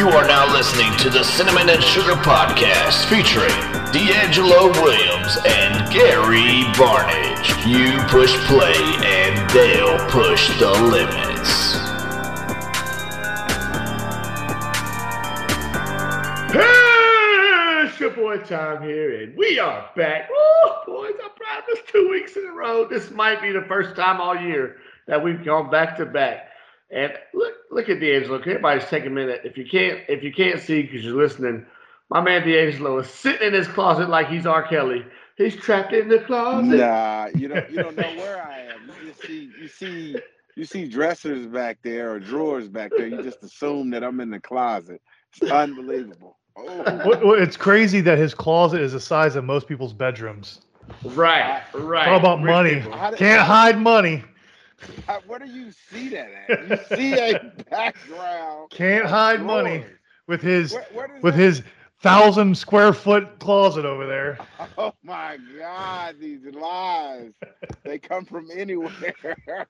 You are now listening to the Cinnamon and Sugar Podcast featuring D'Angelo Williams and Gary Barnidge. You push play and they'll push the limits. Hey, it's your boy Tom here, and we are back. Woo, boys, of this two weeks in a row. This might be the first time all year that we've gone back to back. And look, look at D'Angelo. Everybody's take a minute. If you can't, if you can't see because you're listening, my man D'Angelo is sitting in his closet like he's R. Kelly. He's trapped in the closet. Nah, you don't you don't know where I am. You see you see you see dressers back there or drawers back there. You just assume that I'm in the closet. It's unbelievable. Oh, What- what- It's crazy that his closet is the size of most people's bedrooms. Right, right. It's all about Rich money. How did- Can't hide money. How- where do you see that at? You see a background. Can't of hide money with his Where- where does with that- his thousand square foot closet over there. Oh my God, these lies. They come from anywhere.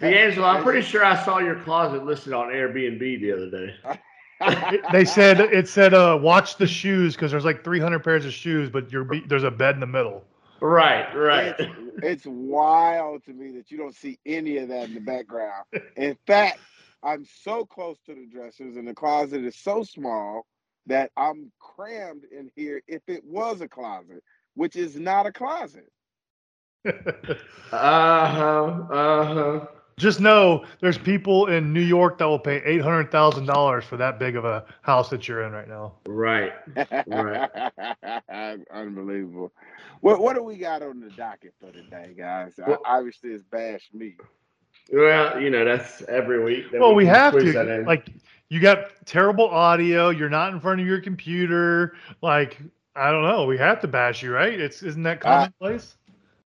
D'Angelo, I'm pretty sure I saw your closet listed on Airbnb the other day. They said it said uh watch the shoes because there's like 300 pairs of shoes, but you're be- there's a bed in the middle. Right, right. It's, it's wild to me that you don't see any of that in the background. In fact, I'm so close to the dressers and the closet is so small that I'm crammed in here if it was a closet, which is not a closet. Uh huh. Uh huh. Just know there's people in New York that will pay eight hundred thousand dollars for that big of a house that you're in right now. Right. Right. Unbelievable. What what do we got on the docket for today, guys? Well- Obviously, it's bash me. Well, you know that's every week. that Well, we can have squeeze that to. Like, you got terrible audio. You're not in front of your computer. Like, I don't know. We have to bash you, right? It's isn't that Uh, commonplace?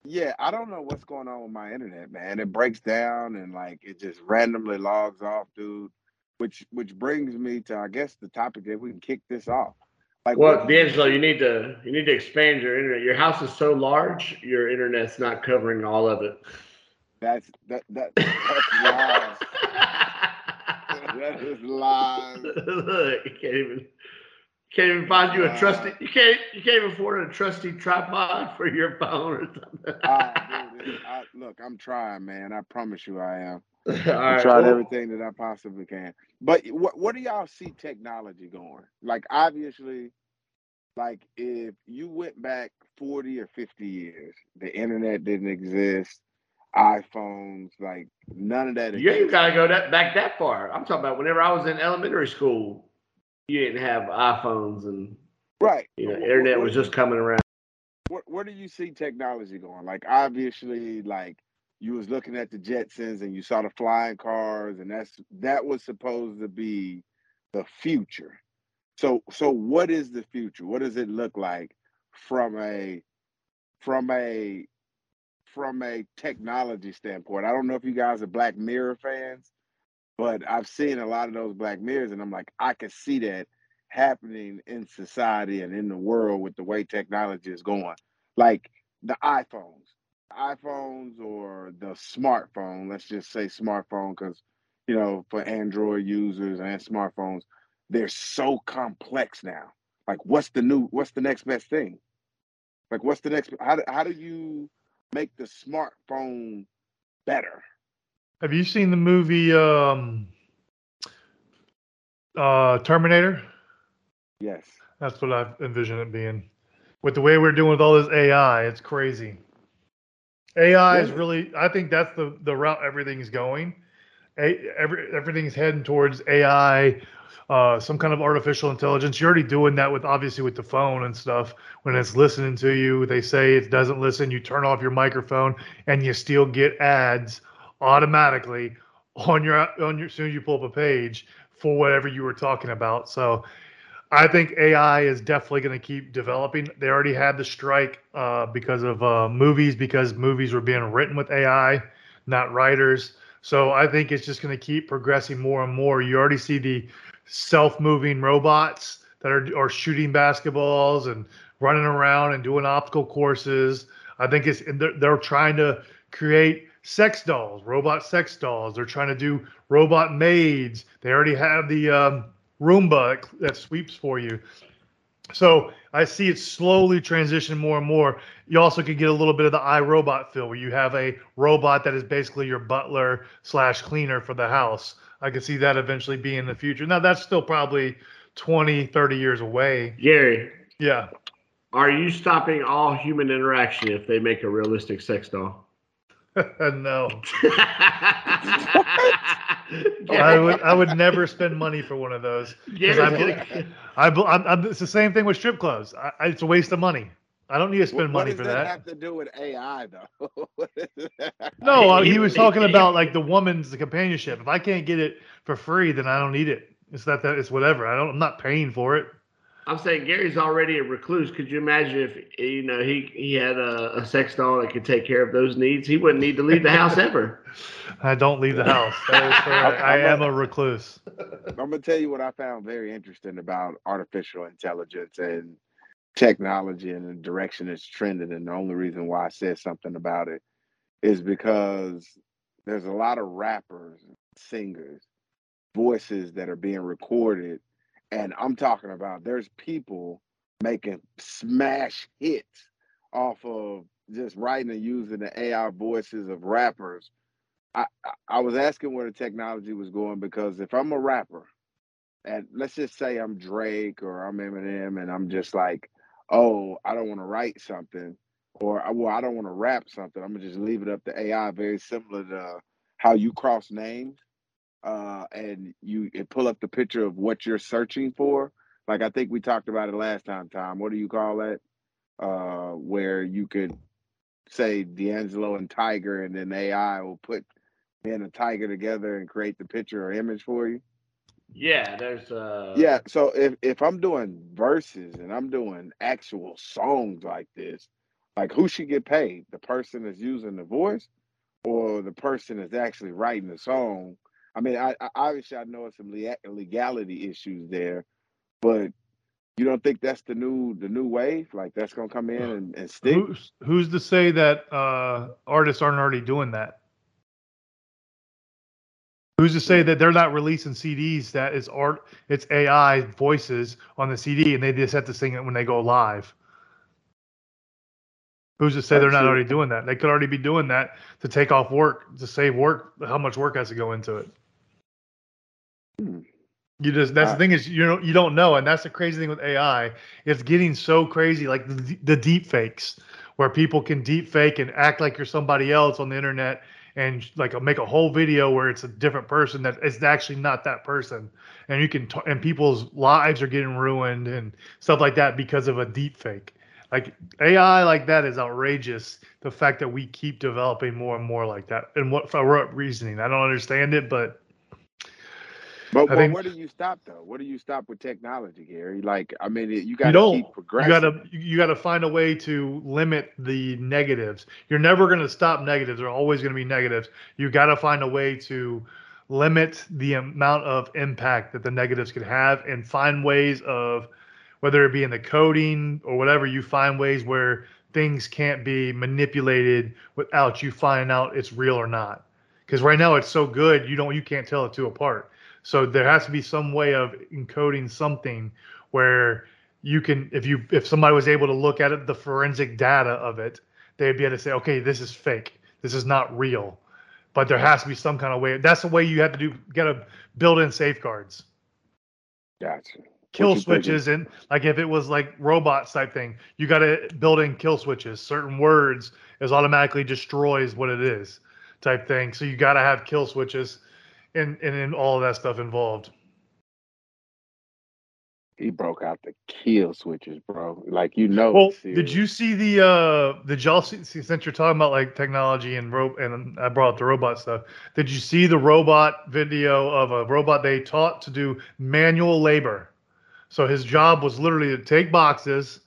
Yeah, I don't know what's going on with my internet, man. It breaks down and like it just randomly logs off, dude. Which which brings me to I guess the topic that we can kick this off. Like well, what- D'Angelo, you need to you need to expand your internet. Your house is so large, your internet's not covering all of it. that's that that that's lies. that is lies. Look, you can't even can't even find you a trusty. You can't you can't even afford a trusty tripod for your phone or something. Ah, dude, I, look, I'm trying, man. I promise you, I am. All I'm right, trying well, everything that I possibly can. But what what do y'all see technology going? Like obviously, like if you went back 40 or 50 years, the internet didn't exist, iPhones, like none of that Yeah, You ain't gotta go that back that far. I'm talking about whenever I was in elementary school, you didn't have iPhones and Right. you know internet was just coming around. Where, where do you see technology going? Like obviously, like you was looking at the Jetsons and you saw the flying cars, and that's that was supposed to be the future. So so what is the future? What does it look like from a from a from a technology standpoint? I don't know if you guys are Black Mirror fans, but I've seen a lot of those Black Mirrors, and I'm like, I can see that happening in society and in the world with the way technology is going. Like the iPhones, iPhones or the smartphone. Let's just say smartphone because you know for Android users and smartphones, they're so complex now. Like, what's the new? What's the next best thing? Like, what's the next? How do, how do you make the smartphone better? Have you seen the movie um, uh, Terminator? Yes. That's what I envision it being. With the way we're doing with all this AI, it's crazy. AI is really, I think that's the, the route everything's going. A, every, everything's heading towards AI, uh, some kind of artificial intelligence. You're already doing that with obviously with the phone and stuff. When it's listening to you, they say it doesn't listen. You turn off your microphone and you still get ads automatically on your on your as soon as you pull up a page for whatever you were talking about. So I think AI is definitely going to keep developing. They already had the strike uh, because of uh, movies, because movies were being written with AI, not writers. So I think it's just going to keep progressing more and more. You already see the self-moving robots that are are shooting basketballs and running around and doing obstacle courses. I think it's they're, they're trying to create sex dolls, robot sex dolls. They're trying to do robot maids. They already have the um, Roomba that sweeps for you. So I see it slowly transition more and more. You also could get a little bit of the iRobot feel where you have a robot that is basically your butler slash cleaner for the house. I could see that eventually being in the future. Now that's still probably 20, 30 years away. Gary, Yeah. are you stopping all human interaction if they make a realistic sex doll? no. I would I would never spend money for one of those. Gary's I'm- gonna- I, I'm, I'm, it's the same thing with strip clubs. I, I- it's a waste of money. I don't need to spend What- money what for does that. have to do with AI though? That? No, uh, he was talking about like the woman's the companionship. If I can't get it for free, then I don't need it. It's not that it's whatever. I don't. I'm not paying for it. I'm saying Gary's already a recluse. Could you imagine if you know he he had a, a sex doll that could take care of those needs? He wouldn't need to leave the house ever. I don't leave the house. That is correct. I am a recluse. I'm gonna tell you what I found very interesting about artificial intelligence and technology and the direction it's trending. And the only reason why I said something about it is because there's a lot of rappers, singers, voices that are being recorded. And I'm talking about there's people making smash hits off of just writing and using the AI voices of rappers. I, I, was asking where the technology was going because if I'm a rapper, and let's just say I'm Drake or I'm Eminem, and I'm just like, oh, I don't want to write something, or uh, well, I don't want to rap something. I'm gonna just leave it up to AI, very similar to how you cross names, uh, and you it pull up the picture of what you're searching for. Like I think we talked about it last time. Tom, what do you call that? Uh, where you could say D'Angelo and Tiger, and then AI will put me and a tiger together and create the picture or image for you. Yeah, there's uh Yeah, so if if I'm doing verses and I'm doing actual songs like this, like who should get paid? The person that's using the voice, or the person that's actually writing the song? I mean, I, I obviously I know it's some legality issues there, but you don't think that's the new the new wave? Like that's gonna come in and, and stick? Who's who's to say that uh, artists aren't already doing that? Who's to say that they're not releasing CDs that is art? It's AI voices on the CD, and they just have to sing it when they go live. Who's to say they're not already doing that? They could already be doing that to take off work, to save work. How much work has to go into it? Hmm. You just that's Uh, the thing is you don't you don't know, and that's the crazy thing with AI. It's getting so crazy, like the, the deep fakes, where people can deep fake and act like you're somebody else on the internet, and like make a whole video where it's a different person that is actually not that person, and you can t- and people's lives are getting ruined and stuff like that because of a deep fake. Like AI like that is outrageous. The fact that we keep developing more and more like that, and what for what reasoning? I don't understand it, but But, but think- where do you stop though? Where do you stop with technology, Gary? Like, I mean, you got to keep You gotta you gotta find a way to limit the negatives. You're never gonna stop negatives. There are always gonna be negatives. You gotta find a way to limit the amount of impact that the negatives could have, and find ways of whether it be in the coding or whatever. You find ways where things can't be manipulated without you finding out it's real or not. Because right now it's so good, you don't you can't tell the two apart. So there has to be some way of encoding something where you can if you if somebody was able to look at it the forensic data of it they'd be able to say okay this is fake. This is not real. But there has to be some kind of way. That's the way you have to do get to build in safeguards. Gotcha. kill switches and like if it was like robots type thing you got to build in kill switches. Certain words is automatically destroys what it is type thing. So you got to have kill switches and and, all of that stuff involved He broke out the kill switches, bro. Like you know. Well, did you see the uh did y'all see see- since you're talking about like technology and rope and I brought up the robot stuff. Did you see the robot video of a robot they taught to do manual labor? So his job was literally to take boxes,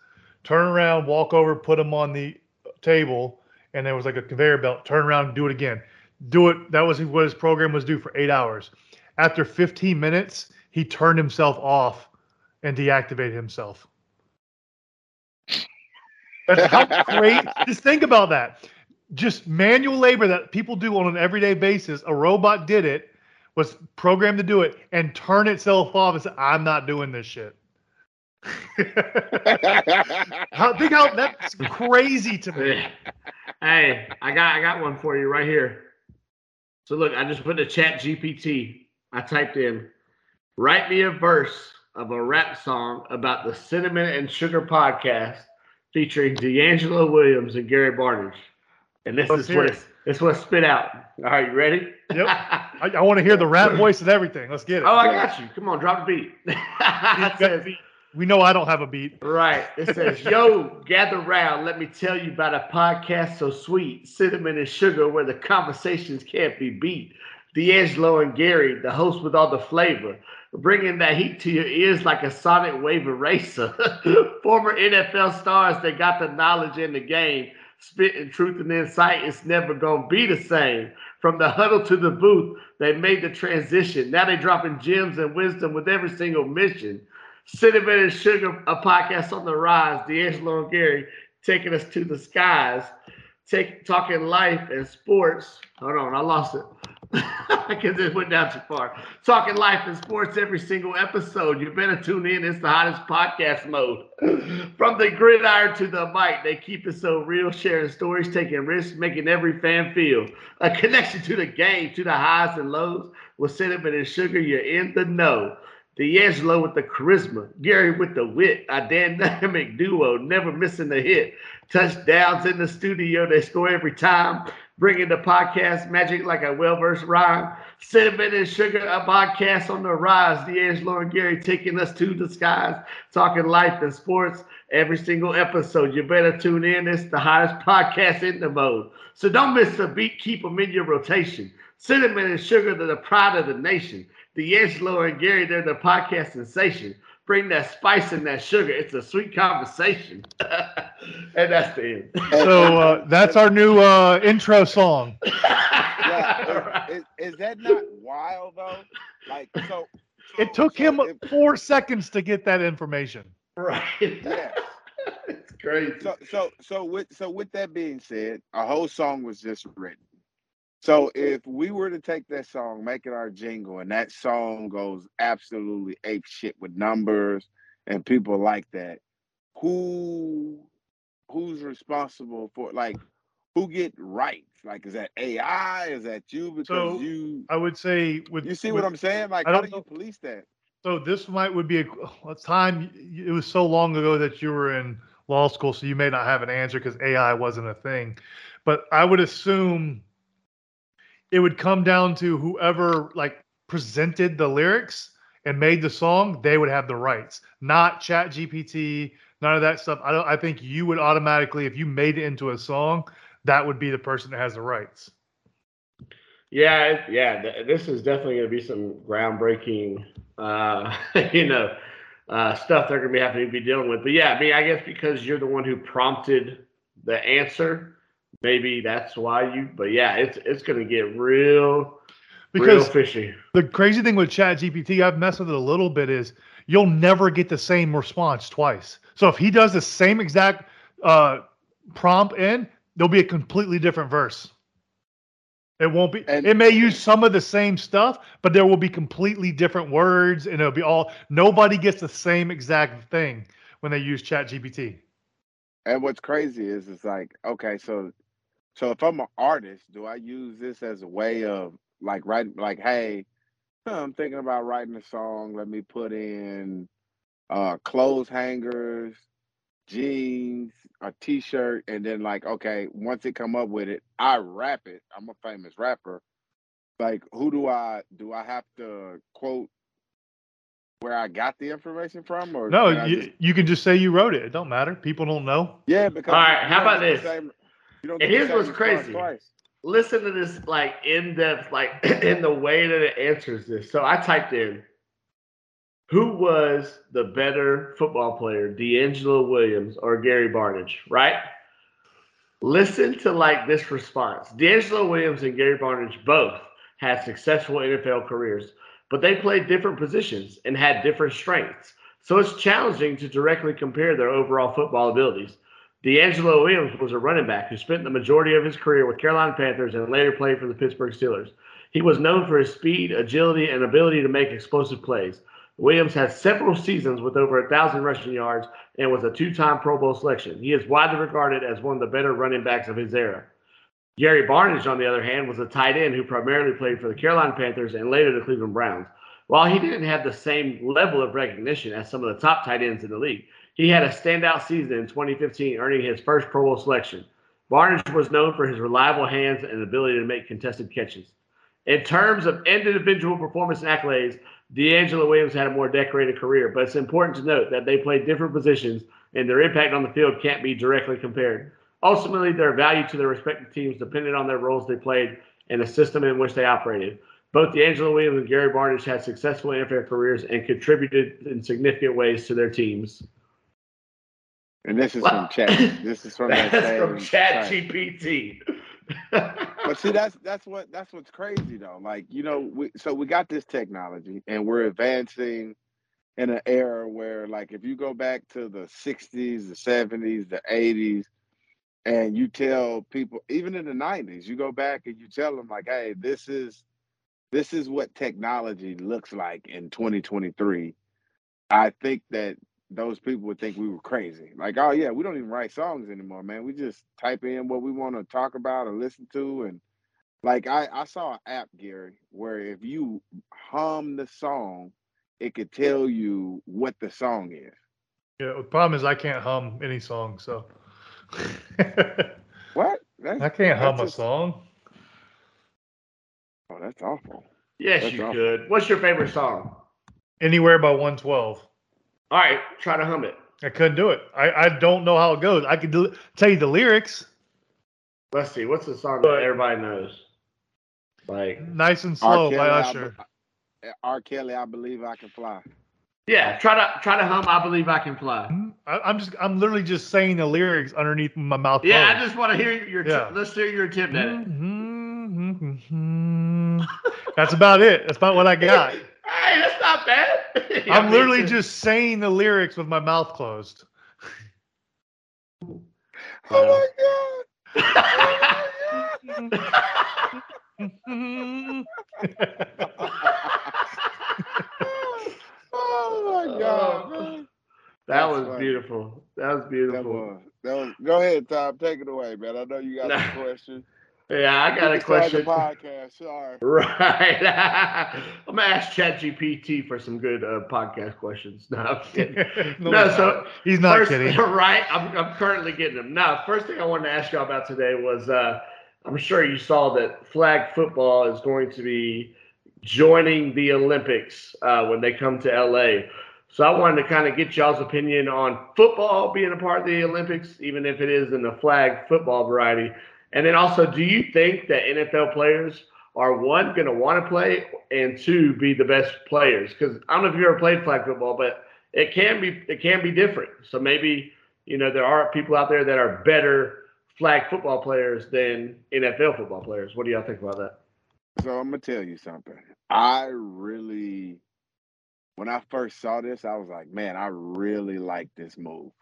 turn around, walk over, put them on the table, and there was like a conveyor belt. Turn around, do it again. Do it. That was what his program was due for eight hours. After 15 minutes, he turned himself off and deactivated himself. That's how great. Just think about that. Just manual labor that people do on an everyday basis. A robot did it was programmed to do it and turn itself off and say, I'm not doing this shit. how, think how that's crazy to me. hey, I got I got one for you right here. So look, I just put the chat GPT. I typed in, write me a verse of a rap song about the Cinnamon and Sugar podcast featuring D'Angelo Williams and Gary Barnidge. And this Let's is what hear it's, it's what spit out. All right, you ready? Yep. I, I want to hear the rap voice and everything. Let's get it. Oh, I got you. Come on, drop the beat. it says, we know I don't have a beat. Right. It says, Yo, gather round. Let me tell you about a podcast so sweet, cinnamon and sugar, where the conversations can't be beat. D'Angelo and Gary, the host with all the flavor, bringing that heat to your ears like a sonic wave eraser. Former NFL stars that got the knowledge in the game, spitting truth and insight. It's never going to be the same. From the huddle to the booth, they made the transition. Now they're dropping gems and wisdom with every single mission. Cinnamon and Sugar, a podcast on the rise. D'Angelo and Gary taking us to the skies. Take, talking life and sports. Hold on, I lost it because it went down too far. Talking life and sports every single episode. You better tune in. It's the hottest podcast mode. From the gridiron to the mic, they keep it so real, sharing stories, taking risks, making every fan feel a connection to the game, to the highs and lows. With cinnamon and sugar, you're in the know. D'Angelo with the charisma, Gary with the wit, a dynamic duo, never missing a hit. Touchdowns in the studio, they score every time, bringing the podcast magic like a well-versed rhyme. Cinnamon and Sugar, a podcast on the rise. D'Angelo and Gary taking us to the skies, talking life and sports every single episode. You better tune in. It's the hottest podcast in the mode. So don't miss a beat. Keep them in your rotation. Cinnamon and Sugar, they're the pride of the nation. D'Angelo and Gary, they're the podcast sensation. Bring that spice and that sugar. It's a sweet conversation. and that's the end. So uh, that's our new uh, intro song. yeah, is, is, is that not wild though? Like so. It took so him if- four seconds to get that information. Right. Yeah. it's crazy. So so so with so with that being said, a whole song was just written. So if we were to take that song, make it our jingle, and that song goes absolutely ape shit with numbers and people like that, who who's responsible for like who get rights? Like is that AI? Is that you? Because So, you I would say with you see with- what I'm saying? Like I how don't do you police that? So this might would be a, a time. It was so long ago that you were in law school, so you may not have an answer because AI wasn't a thing. But I would assume it would come down to whoever like presented the lyrics and made the song. They would have the rights, not Chat GPT, none of that stuff. I don't. I think you would automatically, if you made it into a song, that would be the person that has the rights. Yeah, yeah. th- This is definitely going to be some groundbreaking, uh, you know, uh, stuff they're going to be having to be dealing with. But yeah, I mean, I guess because you're the one who prompted the answer, maybe that's why you. But yeah, it's it's going to get real, real Because fishy. the crazy thing with Chat GPT, I've messed with it a little bit, is you'll never get the same response twice. So if he does the same exact uh, prompt in, there'll be a completely different verse. It won't be. And- it may use some of the same stuff, but there will be completely different words, and it'll be all. Nobody gets the same exact thing when they use Chat GPT. And what's crazy is it's like, okay, so so if I'm an artist, do I use this as a way of like writing like, hey, I'm thinking about writing a song. Let me put in uh clothes hangers, jeans, a t-shirt, and then like, okay, once it come up with it, I rap it. I'm a famous rapper. Like, who do I do I have to quote where I got the information from or No, you, just- you can just say you wrote it. It don't matter. People don't know. yeah, because All right, how about this? same- you don't And here's what's crazy. Listen to this, like in depth, like in the way that it answers this. So I typed in, who was the better football player, D'Angelo Williams or Gary Barnidge? Right. Listen to like this response. D'Angelo Williams and Gary Barnidge both had successful NFL careers, but they played different positions and had different strengths. So it's challenging to directly compare their overall football abilities. D'Angelo Williams was a running back who spent the majority of his career with Carolina Panthers and later played for the Pittsburgh Steelers. He was known for his speed, agility, and ability to make explosive plays. Williams had several seasons with over a thousand rushing yards and was a two-time Pro Bowl selection. He is widely regarded as one of the better running backs of his era. Gary Barnidge, on the other hand, was a tight end who primarily played for the Carolina Panthers and later the Cleveland Browns. While he didn't have the same level of recognition as some of the top tight ends in the league, he had a standout season in 2015, earning his first Pro Bowl selection. Barnidge was known for his reliable hands and ability to make contested catches. In terms of individual performance and accolades, DeAngelo Williams had a more decorated career, but it's important to note that they played different positions and their impact on the field can't be directly compared. Ultimately, their value to their respective teams depended on their roles they played and the system in which they operated. Both DeAngelo Williams and Gary Barnidge had successful NFL careers and contributed in significant ways to their teams. And this is from Chat. This is from that That's same from Chat. GPT. But see, that's that's what that's what's crazy though. Like you know, we, so we got this technology, and we're advancing in an era where, like, if you go back to the '60s, the '70s, the '80s, and you tell people, even in the '90s, you go back and you tell them, like, hey, this is this is what technology looks like in 2023. I think that those people would think we were crazy. Like, oh yeah, we don't even write songs anymore, man. We just type in what we want to talk about or listen to, and like I, I saw an app, Gary, where if you hum the song, it could tell you what the song is. Yeah, the problem is I can't hum any song, so What? That's, I can't hum a that's song. Oh, that's awful. yes, That's you awful. could. What's your favorite song? Anywhere by 112. All right, try to hum it. I couldn't do it. I, I don't know how it goes. I could do, tell you the lyrics, Let's see. What's the song that everybody knows? Like, nice and slow Kelly, by Usher. be- R. Kelly, I believe I can fly. yeah, try to try to hum. I believe I can fly. Hmm? I, I'm just I'm literally just saying the lyrics underneath my mouth. Yeah, I just want to hear your. Yeah. let's hear your attempt at it. Mhm. That's about it. That's about what I got. Hey, that's not bad. Yeah, I'm literally just saying the lyrics with my mouth closed. Oh my Mhm. god! oh my god! that was funny. beautiful. That was That beautiful. was, that was. Go ahead, Tom. Take it away, man. I know you got a Nah. question. Yeah, I got a can start the question. podcast. Sorry. Right. I'm gonna ask ChatGPT for some good uh, podcast questions. No, I'm kidding. no, no, he's so not. he's not first, kidding. Right. I'm, I'm currently getting them. Now, first thing I wanted to ask y'all about today was uh, I'm sure you saw that flag football is going to be joining the Olympics uh, when they come to LA. So I wanted to kind of get y'all's opinion on football being a part of the Olympics, even if it is in the flag football variety. And then also, do you think that NFL players are one going to want to play and two be the best players? Because I don't know if you ever played flag football, but it can be it can be different. So maybe you know there are people out there that are better flag football players than NFL football players. What do y'all think about that? So I'm gonna tell you something. I really, when I first saw this, I was like, man, I really like this move.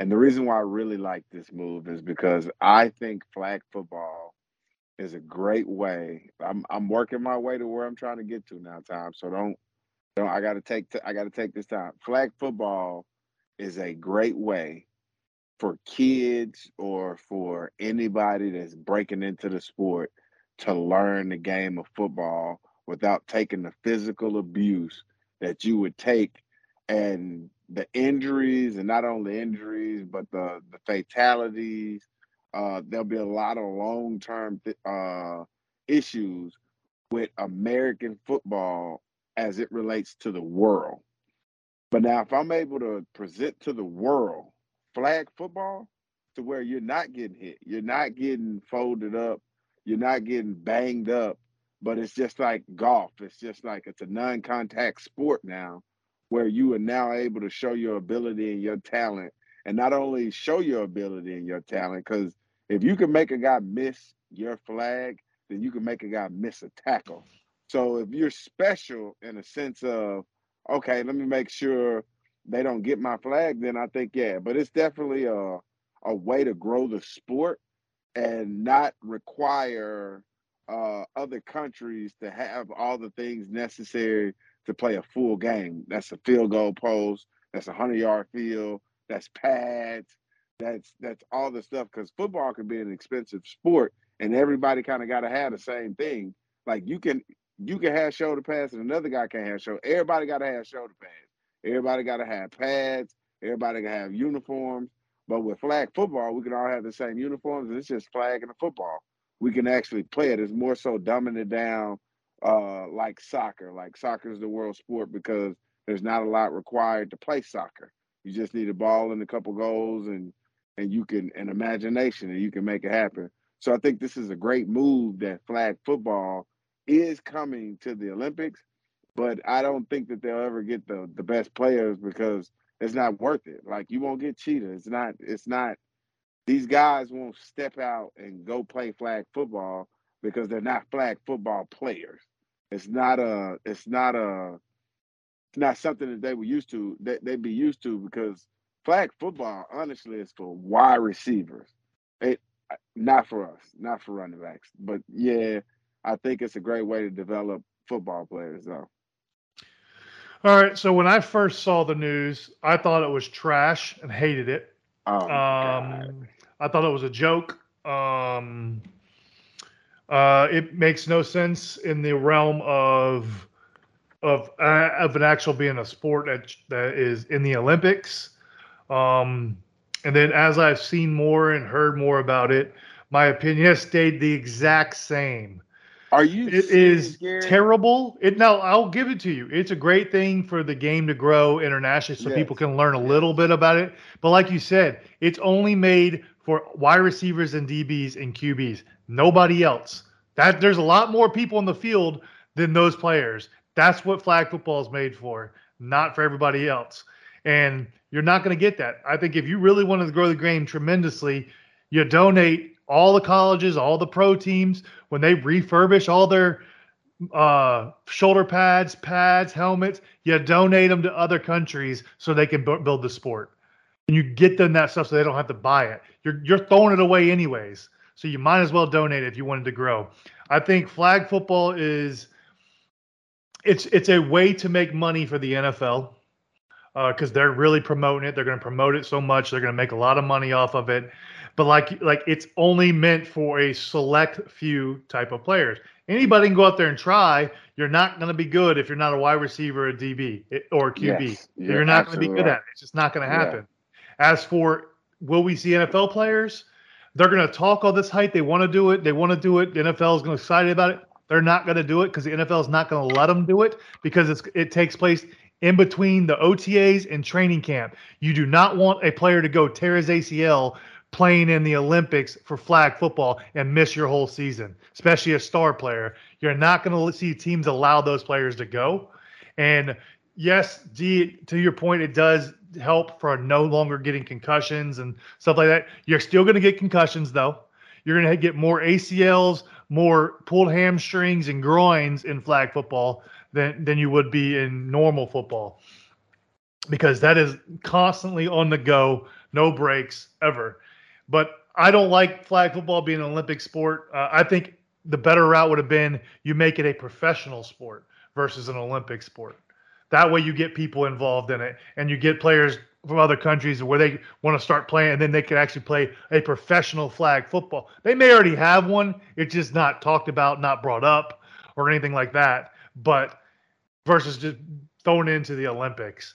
And the reason why I really like this move is because I think flag football is a great way. I'm I'm working my way to where I'm trying to get to now, Tom. So don't don't. I gotta take t- I gotta take this time. Flag football is a great way for kids or for anybody that's breaking into the sport to learn the game of football without taking the physical abuse that you would take and the injuries and not only injuries but the the fatalities uh there'll be a lot of long-term th- uh issues with American football as it relates to the world. But now if I'm able to present to the world flag football to where you're not getting hit you're not getting folded up you're not getting banged up but it's just like golf it's just like it's a non-contact sport now where you are now able to show your ability and your talent and not only show your ability and your talent because if you can make a guy miss your flag then you can make a guy miss a tackle. So if you're special in a sense of okay let me make sure they don't get my flag then i think yeah but it's definitely a, a way to grow the sport and not require uh, other countries to have all the things necessary to play a full game. That's a field goal post. That's a hundred yard field. That's pads. That's that's all the stuff because football can be an expensive sport, and everybody kind of got to have the same thing. Like you can you can have shoulder pads, and another guy can have shoulder. Everybody got to have shoulder pads. Everybody got to have pads. Everybody can have uniforms. But with flag football, we can all have the same uniforms, and it's just flag and a football. We can actually play it. It's more so dumbing it down, uh, like soccer. Like soccer is the world sport because there's not a lot required to play soccer. You just need a ball and a couple goals, and and you can an imagination, and you can make it happen. So I think this is a great move that flag football is coming to the Olympics, but I don't think that they'll ever get the the best players because it's not worth it. Like you won't get cheetah. It's not. It's not. These guys won't step out and go play flag football because they're not flag football players. It's not a. It's not a. It's not something that they were used to. That they'd be used to because flag football, honestly, is for wide receivers. It not for us, not for running backs. But yeah, I think it's a great way to develop football players, though. All right. So when I first saw the news, I thought it was trash and hated it. Oh, um, I thought it was a joke. Um, uh, it makes no sense in the realm of of uh, of an actual being a sport that that is in the Olympics. Um, and then as I've seen more and heard more about it, my opinion has stayed the exact same. Are you? It is terrible. It now I'll give it to you. It's a great thing for the game to grow internationally, so yes. people can learn a little bit about it. But like you said, it's only made for wide receivers and DBs and QBs. Nobody else. That there's a lot more people in the field than those players. That's what flag football is made for, not for everybody else. And you're not going to get that. I think if you really want to grow the game tremendously, you donate all the colleges, all the pro teams, when they refurbish all their uh, shoulder pads, pads, helmets, you donate them to other countries so they can b- build the sport. And you get them that stuff so they don't have to buy it. You're you're throwing it away anyways. So you might as well donate if you wanted to grow. I think flag football is it's it's a way to make money for the NFL because uh, they're really promoting it. They're going to promote it so much. They're going to make a lot of money off of it. But like like it's only meant for a select few type of players. Anybody can go out there and try. You're not going to be good if you're not a wide receiver, a DB, eh, or a QB. Yes, you're, you're not going to be good right. at it. It's just not going to happen. Yeah. As for will we see NFL players? They're going to talk all this hype. They want to do it. They want to do it. The NFL is going to be excited about it. They're not going to do it because the NFL is not going to let them do it because it's it takes place in between the OTAs and training camp. You do not want a player to go tear his ACL playing in the Olympics for flag football and miss your whole season, especially a star player. You're not going to see teams allow those players to go. And yes, D, to your point, it does help for no longer getting concussions and stuff like that. You're still going to get concussions, though. You're going to get more ACLs, more pulled hamstrings and groins in flag football than than you would be in normal football because that is constantly on the go, no breaks ever. But I don't like flag football being an Olympic sport. Uh, I think the better route would have been you make it a professional sport versus an Olympic sport. That way you get people involved in it and you get players from other countries where they want to start playing and then they can actually play a professional flag football. They may already have one, it's just not talked about, not brought up or anything like that. But versus just thrown into the Olympics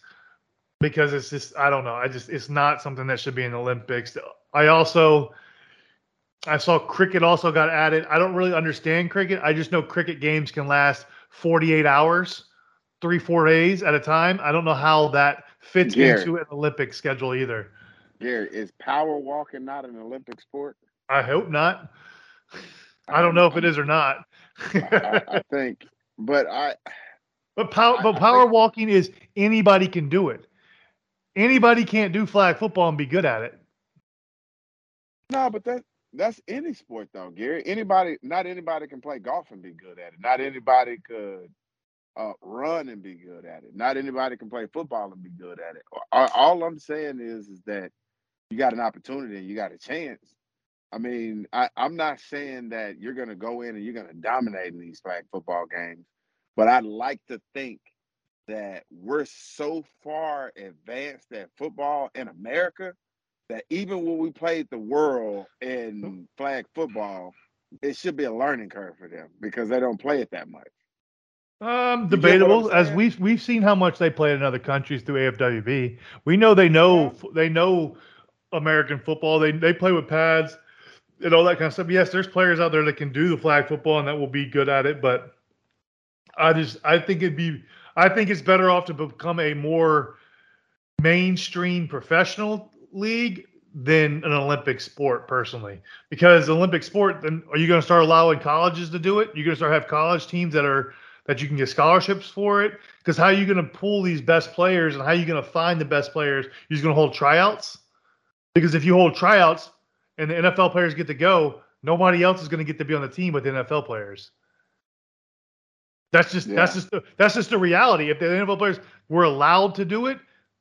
because it's just I don't know. I just it's not something that should be in the Olympics. I also I saw cricket also got added. I don't really understand cricket. I just know cricket games can last 48 hours, three, four days at a time. I don't know how that fits Gary, into an Olympic schedule either. Gary, is power walking not an Olympic sport? I hope not. I don't know if it is or not. I, I think, but I but power, but power think, walking is anybody can do it. Anybody can't do flag football and be good at it. No, but that that's any sport though, Gary. Anybody, not anybody can play golf and be good at it. Not anybody could uh, run and be good at it. Not anybody can play football and be good at it. All, I'm saying is, is that you got an opportunity and you got a chance. I mean, I, I'm not saying that you're going to go in and you're going to dominate in these flag football games, but I'd like to think that we're so far advanced at football in America that even when we played the world in flag football, it should be a learning curve for them because they don't play it that much. Um, You get what debatable. As we've we've seen how much they play in other countries through AFWB. We know they know they know American football. They they play with pads and all that kind of stuff. Yes, there's players out there that can do the flag football and that will be good at it. But I just I think it'd be I think it's better off to become a more mainstream professional league than an Olympic sport personally. Because Olympic sport, then are you going to start allowing colleges to do it? You're going to start have college teams that are that you can get scholarships for it. Because how are you going to pull these best players and how are you going to find the best players? You're just going to hold tryouts. Because if you hold tryouts and the NFL players get to go, nobody else is going to get to be on the team with the NFL players. That's just that's just the, that's just the reality. If the NFL players were allowed to do it,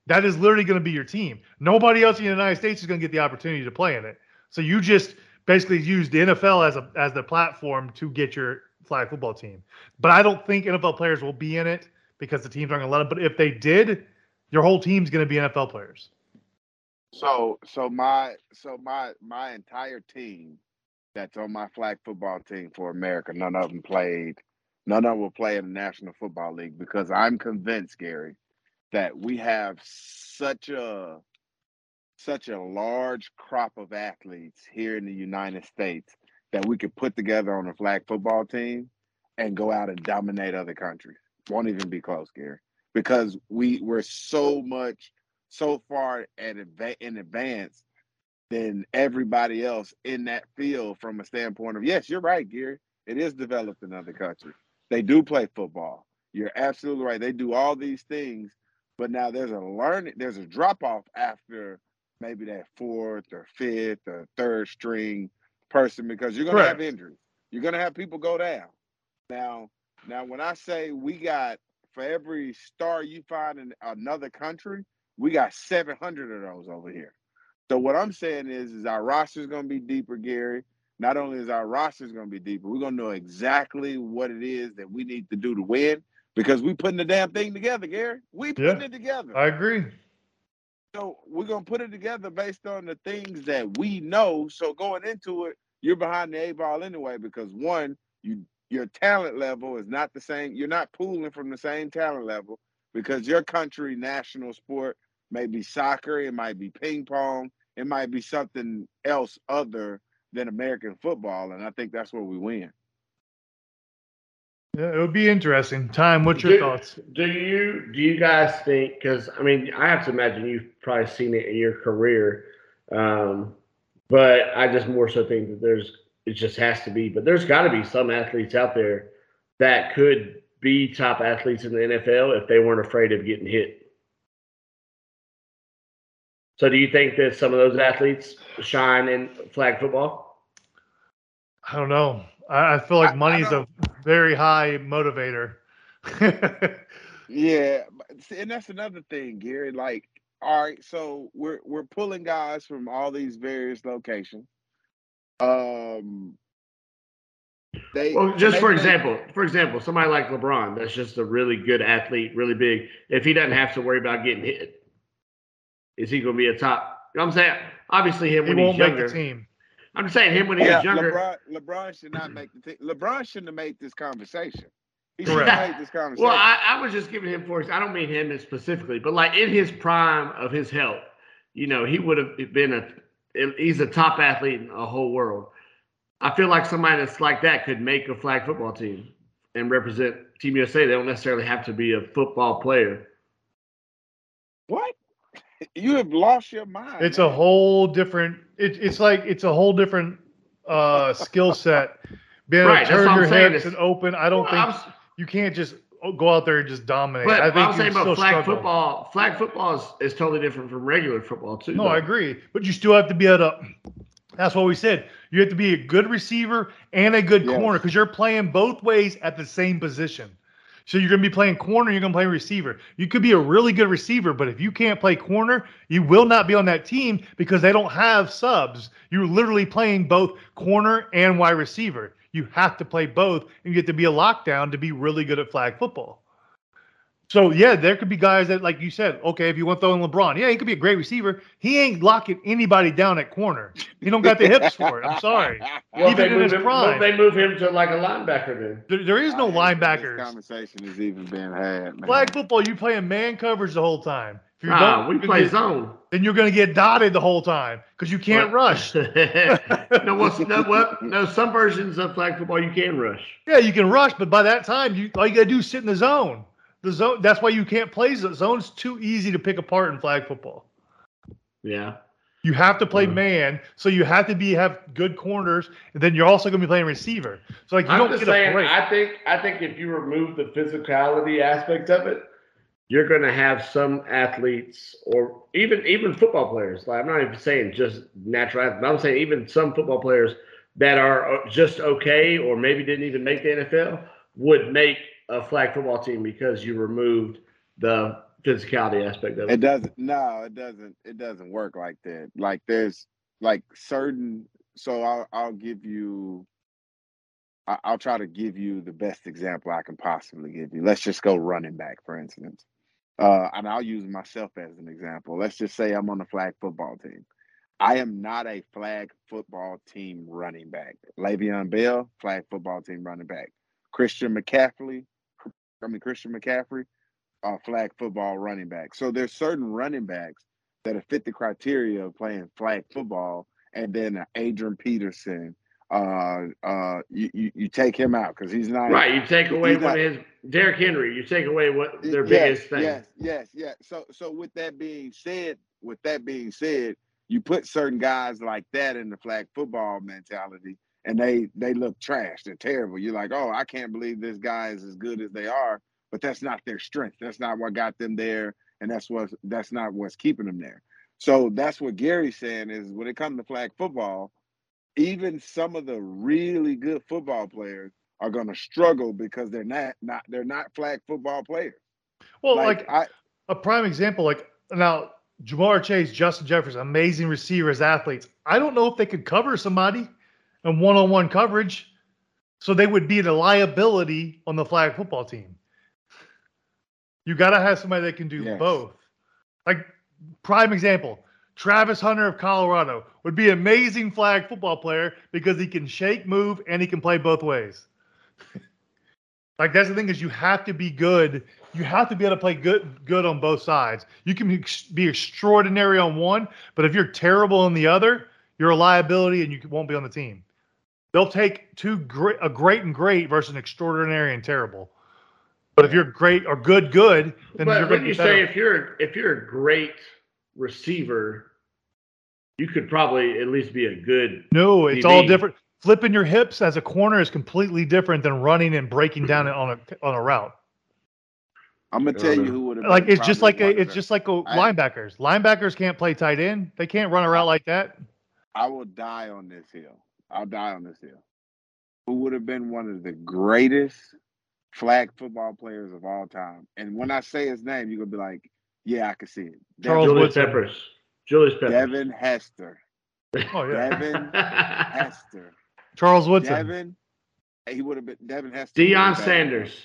that is literally going to be your team. Nobody else in the United States is going to get the opportunity to play in it. So you just basically use the NFL as a as the platform to get your flag football team. But I don't think NFL players will be in it because the teams aren't going to let them. But if they did, your whole team's going to be NFL players. So so my so my my entire team that's on my flag football team for America, none of them played, none of them will play in the National Football League because I'm convinced, Gary, that we have such a such a large crop of athletes here in the United States that we could put together on a flag football team and go out and dominate other countries. Won't even be close, Gary, because we we're so much so far at in advance than everybody else in that field from a standpoint of yes, you're right, Gary. It is developed in other countries. They do play football. You're absolutely right. They do all these things, but now there's a learning, there's a drop off after maybe that fourth or fifth or third string person because you're gonna have injuries. You're gonna have people go down. Now, now when I say we got for every star you find in another country, we got 700 of those over here. So what I'm saying is, is our roster is going to be deeper, Gary. Not only is our roster going to be deeper, we're going to know exactly what it is that we need to do to win because we putting the damn thing together, Gary. We putting Yeah. it together. I agree. So we're gonna put it together based on the things that we know. So going into it, you're behind the eight ball anyway because one, you your talent level is not the same. You're not pooling from the same talent level because your country national sport may be soccer, it might be ping pong, it might be something else other than American football, and I think that's where we win. Yeah, it would be interesting. Time, what's your Do- thoughts? Do you do you guys think? Because I mean, I have to imagine you've probably seen it in your career, um, but I just more so think that there's it just has to be. But there's got to be some athletes out there that could be top athletes in the NFL if they weren't afraid of getting hit. So, do you think that some of those athletes shine in flag football? I don't know. I, I feel like I- I money's a don't- very high motivator. Yeah, and that's another thing, Gary. Like, all right, so we're we're pulling guys from all these various locations. Um, they Well, just for maybe they- example, for example, somebody like LeBron, that's just a really good athlete, really big. If he doesn't have to worry about getting hit, is he going to be a top? You know what I'm saying? Obviously, him he when won't he's make the team. I'm just saying him when he yeah, was younger. LeBron, LeBron should not make the team. LeBron shouldn't have made this conversation. He should Correct. have made this conversation. Well, I, I was just giving him for. I don't mean him specifically, but like in his prime of his health, you know, he would have been a. He's a top athlete in the whole world. I feel like somebody that's like that could make a flag football team and represent Team USA. They don't necessarily have to be a football player. What? You have lost your mind. It's a whole different. It, it's like it's a whole different uh, skill set. Being Right, able to turn your saying. hips and open. I don't Well, think I was- you can't just go out there and just dominate. But I I, think was you saying still about flag struggle. football. Flag football is, is totally different from regular football too. No, though. I agree, but you still have to be able to. That's what we said. You have to be a good receiver and a good Yes. corner because you're playing both ways at the same position. So you're going to be playing corner, you're going to play receiver. You could be a really good receiver, but if you can't play corner, you will not be on that team because they don't have subs. You're literally playing both corner and wide receiver. You have to play both and you get to be a lockdown to be really good at flag football. So yeah, there could be guys that, like you said, okay, if you want to throw in LeBron, yeah, he could be a great receiver. He ain't locking anybody down at corner. He don't got the hips for it. I'm sorry. Well, Even they in move his him, prime. they move him to like a linebacker then. There, there is no I hate that linebackers. Conversation is even being had. Man. Flag football, you playing man coverage the whole time. If you Nah, don't, we you're play gonna- zone. then you're going to get dotted the whole time because you can't What? rush. no, what's, no, what? No, some versions of flag football you can rush. Yeah, you can rush, but by that time, you all you got to do is sit in the zone. The zone. That's why you can't play zone. Zone's too easy to pick apart in flag football. Yeah. You have to play Mhm. man, so you have to be have good corners, and then you're also going to be playing receiver. So like you I'm don't just get a saying. break. I think I think if you remove the physicality aspect of it, you're going to have some athletes, or even even football players. Like I'm not even saying just natural athletes. But I'm saying even some football players that are uh, just okay, or maybe didn't even make the NFL, would make a flag football team because you removed the physicality aspect of It it. doesn't. No, it doesn't. It doesn't work like that. Like there's like certain. So I'll I'll give you. I- I'll try to give you the best example I can possibly give you. Let's just go running back, for instance. Uh, and I'll use myself as an example. Let's just say I'm on the flag football team. I am not a flag football team running back. Le'Veon Bell, flag football team running back. Christian McCaffrey, I mean Christian McCaffrey, uh, flag football running back. So there's certain running backs that have fit the criteria of playing flag football, and then uh, Adrian Peterson, uh, uh, you, you you take him out because he's not Right, you take away one not- of his Derrick Henry. You take away what their yes, biggest thing. Yes, yes, yes. So so with that being said, with that being said, you put certain guys like that in the flag football mentality and they they look trash. They're terrible. You're like, oh, I can't believe this guy is as good as they are, but that's not their strength. That's not what got them there, and that's what that's not what's keeping them there. So that's what Gary's saying is when it comes to flag football, even some of the really good football players are going to struggle because they're not not they're not flag football players. well, like, like, I a prime example, like now Ja'Marr Chase, Justin Jefferson, amazing receivers, athletes. I don't know if they could cover somebody in one-on-one coverage, so they would be the liability on the flag football team. You got to have somebody that can do Yes. both. Like prime example, Travis Hunter of Colorado would be an amazing flag football player because he can shake, move, and he can play both ways. like that's the thing is you have to be good. You have to be able to play good good on both sides. You can be, be extraordinary on one, but if you're terrible on the other, you're a liability and you won't be on the team. They'll take two great, a great and great versus an extraordinary and terrible. But if you're great or good, good, then but you're going to you be say if you're if you're a great receiver, you could probably at least be a good. No, it's all different. Flipping your hips as a corner is completely different than running and breaking down mm-hmm. on a on a route. I'm gonna tell you who would have Like it's just like a, it's just. just like a, I- linebackers. Linebackers can't play tight end. They can't run a route like that. I will die on this hill. I'll die on this hill. Who would have been one of the greatest flag football players of all time? And when I say his name, you're gonna be like, "Yeah, I can see it." Charles Devin, Julius Woodson. Peppers. Julius Peppers. Devin Hester. Oh yeah, Devin Hester. Charles Woodson. Devin. He would have been Devin Hester. would Deion have been Sanders.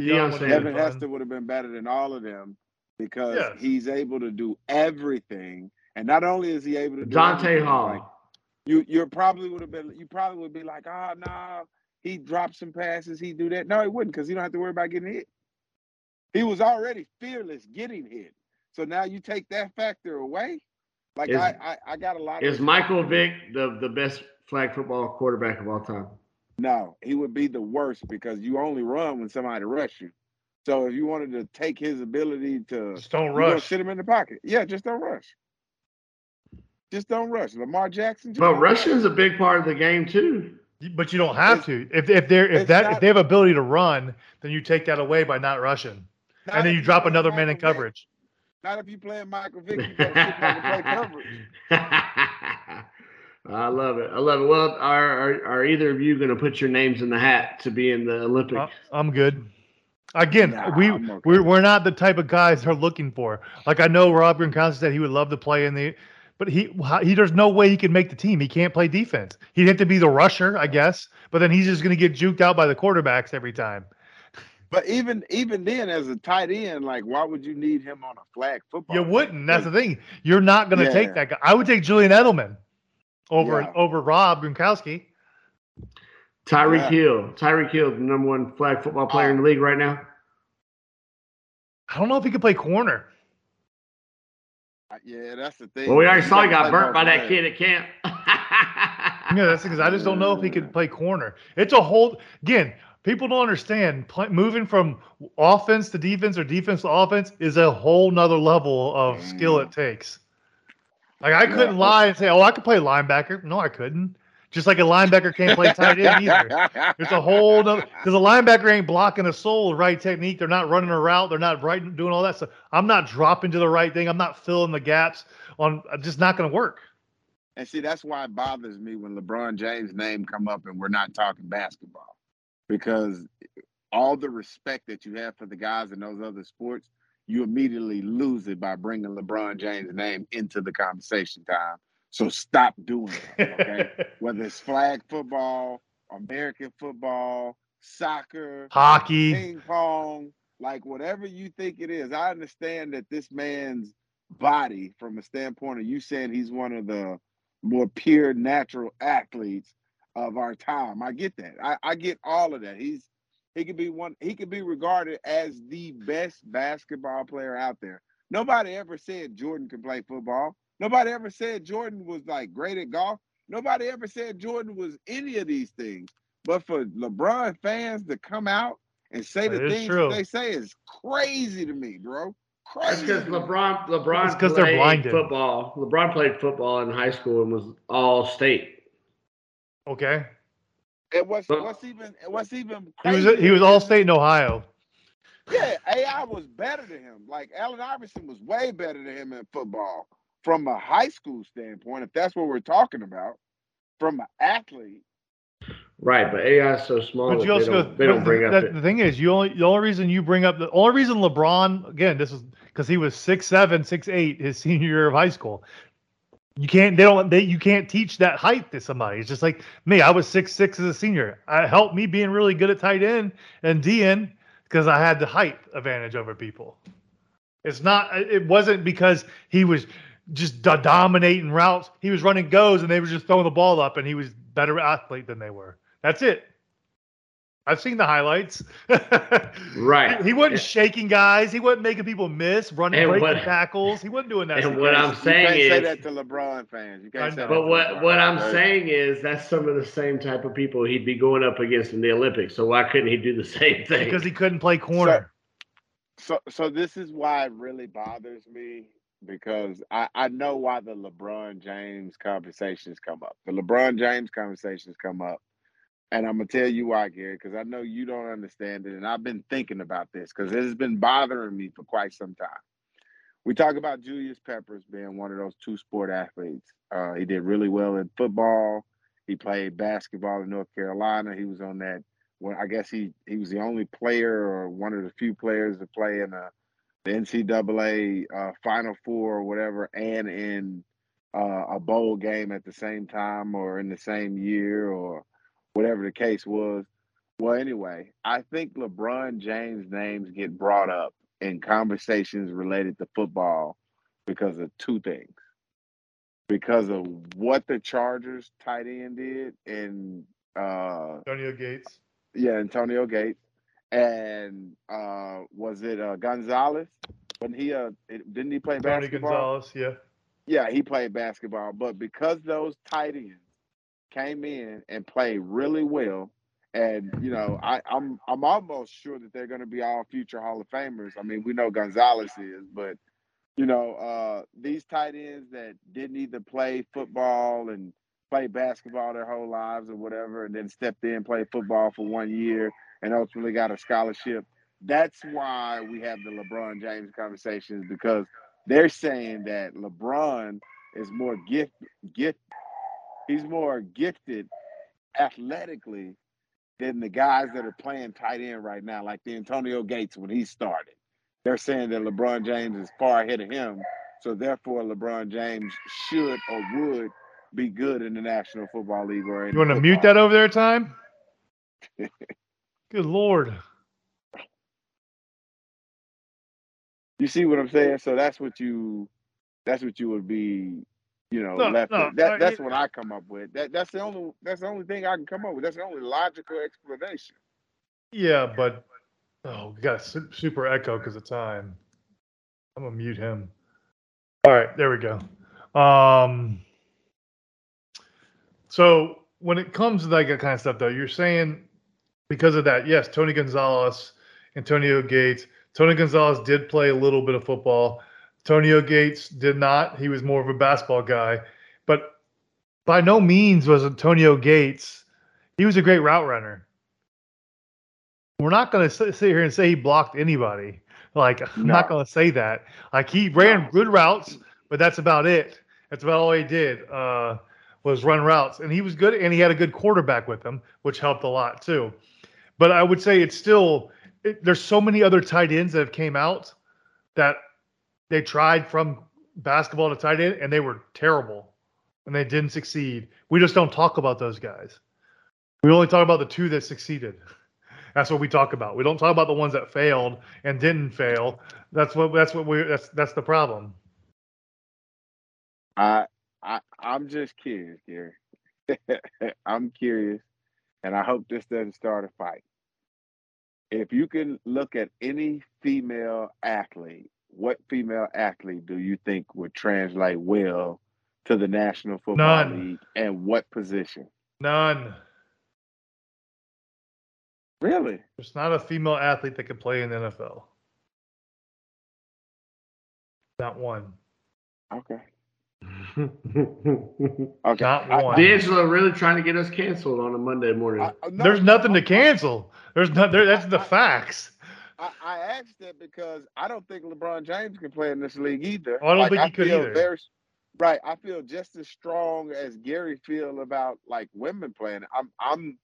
Deion Deion Sanders. Devin fun. Hester would have been better than all of them because Yes. he's able to do everything. And not only is he able to do Dante Hall. like, you you probably would have been you probably would be like, ah, oh no, he dropped some passes, he do that. No, he wouldn't, because he don't have to worry about getting hit. He was already fearless getting hit. So now you take that factor away. Like Is- I, I I got a lot of Is respect Michael Vick the, the best flag football quarterback of all time? No, he would be the worst because you only run when somebody rush you. So if you wanted to take his ability to Just don't You gonna rush. sit him in the pocket. Yeah, just don't rush. Just don't rush. Lamar Jackson. Just But rushing is a big part of the game too. But you don't have to. If if they're if it's that if they have ability to run, then you take that away by not rushing, Not and then you drop another man in Vick. coverage. Not if you playing Michael Vick. You gotta sit back and play coverage. I love it. I love it. Well, are, are are either of you going to put your names in the hat to be in the Olympics? Uh, I'm good. Again, Nah, we okay. we're, we're not the type of guys they're looking for. Like I know Rob Gronkowski said he would love to play in the, but he he there's no way he can make the team. He can't play defense. He'd have to be the rusher, I guess. But then he's just going to get juked out by the quarterbacks every time. But even even then, as a tight end, like why would you need him on a flag football? You wouldn't. That's the thing. You're not going to Yeah. take that guy. I would take Julian Edelman over Yeah. over Rob Gronkowski. Tyreek Yeah. Hill. Tyreek Hill, the number one flag football player in oh. the league right now. I don't know if he could play corner. Yeah, that's the thing. Well, we already saw he gotta got play burnt by both that kid at camp. Yeah, that's because I just don't know if he could play corner. It's a whole again. People don't understand play, moving from offense to defense or defense to offense is a whole nother level of skill mm. it takes. Like I couldn't Yeah. lie and say, "Oh, I could play linebacker." No, I couldn't. Just like a linebacker can't play tight end either. It's a whole because a linebacker ain't blocking a soul right technique. They're not running a route. They're not right doing all that stuff. I'm not dropping to the right thing. I'm not filling the gaps on. I'm just not going to work. And see, that's why it bothers me when LeBron James' name come up and we're not talking basketball, because all the respect that you have for the guys in those other sports, you immediately lose it by bringing LeBron James' name into the conversation time. So stop doing it. Okay, whether it's flag football, American football, soccer, Hockey. ping pong, like whatever you think it is. I understand that this man's body, from a standpoint of you saying he's one of the more pure natural athletes of our time. I get that. I, I get all of that. He's he could be one he could be regarded as the best basketball player out there. Nobody ever said Jordan could play football. Nobody ever said Jordan was like great at golf. Nobody ever said Jordan was any of these things. But for LeBron fans to come out and say That the things that they say is crazy to me, bro. That's Crazy. because to me. LeBron LeBron It's 'cause they're played blinded. football. LeBron played football in high school and was all state. Okay. And what's But- what's even what's even He was he was all state in Ohio. Yeah, AI was better than him. Like Allen Iverson was way better than him in football from a high school standpoint, if that's what we're talking about. From an athlete, Right, but AI is so small But you also they don't, they don't bring the, up that- it. the thing is, you only the only reason you bring up the only reason LeBron again, this is because he was six seven, six eight his senior year of high school. You can't they don't they you can't teach that height to somebody. It's just like me. I was six six as a senior. I helped me being really good at tight end and DN because I had the height advantage over people. It's not. It wasn't because he was just do- dominating routes. He was running goes and they were just throwing the ball up, and he was better athlete than they were. That's it. I've seen the highlights. Right. He, he wasn't And- shaking guys. He wasn't making people miss, running, And breaking what- tackles. He wasn't doing that. and what I'm you saying can't say that to LeBron fans. You I can't say that But what LeBron what I'm fans. saying is that's some of the same type of people he'd be going up against in the Olympics. So why couldn't he do the same thing? because he couldn't play corner. So so this is why it really bothers me because I, I know why the LeBron James conversations come up. The LeBron James conversations come up. And I'm gonna tell you why, Gary, because I know you don't understand it. And I've been thinking about this because it has been bothering me for quite some time. We talk about Julius Peppers being one of those two sport athletes. Uh, he did really well in football. He played basketball in North Carolina. He was on that when I guess he he was the only player or one of the few players to play in a, the NCAA uh, Final Four or whatever, and in uh, a bowl game at the same time or in the same year or whatever the case was. Well, anyway, I think LeBron James' names get brought up in conversations related to football because of two things. Because of what the Chargers tight end did and uh Antonio Gates. yeah, Antonio Gates. And uh was it uh Gonzalez? When he uh it- didn't he play Tony basketball? Gonzalez. Yeah. Yeah, he played basketball, but because those tight ends came in and played really well, and you know, I, I'm I'm almost sure that they're going to be all future Hall of Famers. I mean, we know Gonzalez is, but you know, uh, these tight ends that didn't either play football and play basketball their whole lives or whatever, and then stepped in, played football for one year, and ultimately got a scholarship. That's why we have the LeBron James conversations because they're saying that LeBron is more gift gift he's more gifted athletically than the guys that are playing tight end right now, like the Antonio Gates when he started. They're saying that LeBron James is far ahead of him, so therefore LeBron James should or would be good in the National Football League or You want to mute that over there, time? Good lord. You see what I'm saying? So that's what you that's what you would be, you know, No, left no. That that's what I come up with. That that's the only that's the only thing I can come up with. That's the only logical explanation. Yeah, but oh, we got a super echo because of time. I'm gonna mute him. All right, there we go. Um, so when it comes to that kind of stuff, though, you're saying because of that, yes, Tony Gonzalez, Antonio Gates. Tony Gonzalez did play a little bit of football. Antonio Gates did not. He was more of a basketball guy, but by no means was Antonio Gates. He was a great route runner we're not going to sit here and say he blocked anybody. Like I'm not going to say that. Like he ran good routes, but that's about it. That's about all he did uh, was run routes, and he was good, and he had a good quarterback with him, which helped a lot too. But I would say it's still it, there's so many other tight ends that have came out that they tried from basketball to tight end, and they were terrible, and they didn't succeed. We just don't talk about those guys. We only talk about the two that succeeded. That's what we talk about. We don't talk about the ones that failed and didn't fail. That's what that's what we that's that's the problem. I I I'm just curious, Gary. I'm curious, and I hope this doesn't start a fight. If you can look at any female athlete, what female athlete do you think would translate well to the National Football None. League, and what position? None. Really? There's not a female athlete that could play in the NFL. Not one. Okay. Okay. Not I- one. D'Angelo really trying to get us canceled on a Monday morning. I- I- no, There's nothing to cancel. There's not there. That's the I- I- facts. I, I asked that because I don't think LeBron James can play in this league either. Oh, I don't think he could feel either. Very, right. I feel just as strong as Gary feel about like women playing. I'm I'm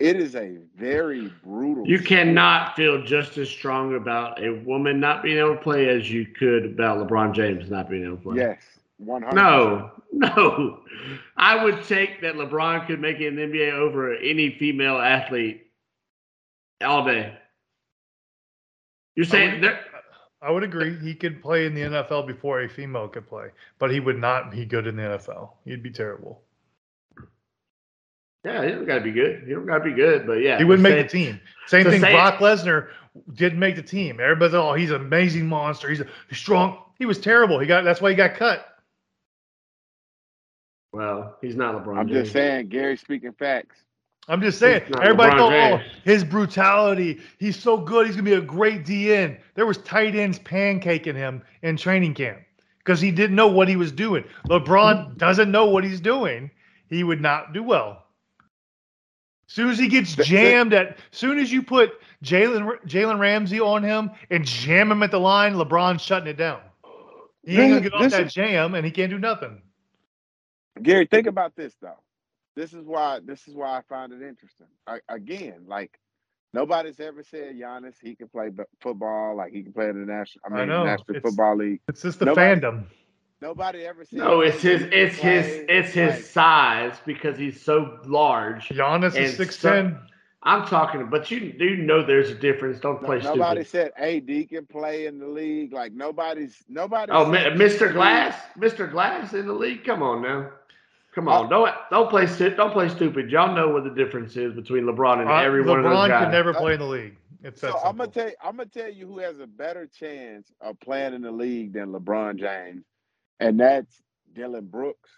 it is a very brutal you sport. cannot feel just as strong about a woman not being able to play as you could about LeBron James not being able to play. Yes. One hundred No, no. I would take that LeBron could make it in the NBA over any female athlete all day. You're saying there, I would agree. He could play in the NFL before a female could play, but he would not be good in the NFL. He'd be terrible. yeah, he don't got to be good. He don't got to be good, but yeah, He wouldn't to make the team. Same thing. say- Brock Lesnar didn't make the team. Everybody's oh, he's an amazing monster. He's a he's strong. He was terrible. He got that's why he got cut. Well, he's not LeBron. I'm James. just saying, Gary speaking facts. I'm just saying. Everybody LeBron thought, oh, his brutality. He's so good. He's gonna be a great DN. There was tight ends pancaking him in training camp because he didn't know what he was doing. LeBron doesn't know what he's doing. He would not do well. Soon as he gets The- the- jammed at, soon as you put Jalen Jalen Ramsey on him and jam him at the line, LeBron's shutting it down. He ain't gonna get off this that is- jam, and he can't do nothing. Gary, think about this though. This is why this is why I find it interesting. I, again, like nobody's ever said Giannis he can play b- football, like he can play in the national. I I know. National It's- Football League. It's just the Nobody- fandom. Nobody ever said. No, it's his, he can it's his, play, it's his like- size because he's so large. Giannis is And six so- I'm talking, but you do know there's a difference. Don't No- play nobody stupid. said AD can play in the league. Like nobody's nobody. Oh, said Mi- he Mr. Glass, Mr. Glass in the league. Come on now, come Uh, on. Don't don't play stu- don't play stupid. Y'all know what the difference is between LeBron and Uh, every one of those LeBron guys. could never play in the league. It's So I'm gonna tell you, I'm gonna tell you who has a better chance of playing in the league than LeBron James, and that's Dillon Brooks.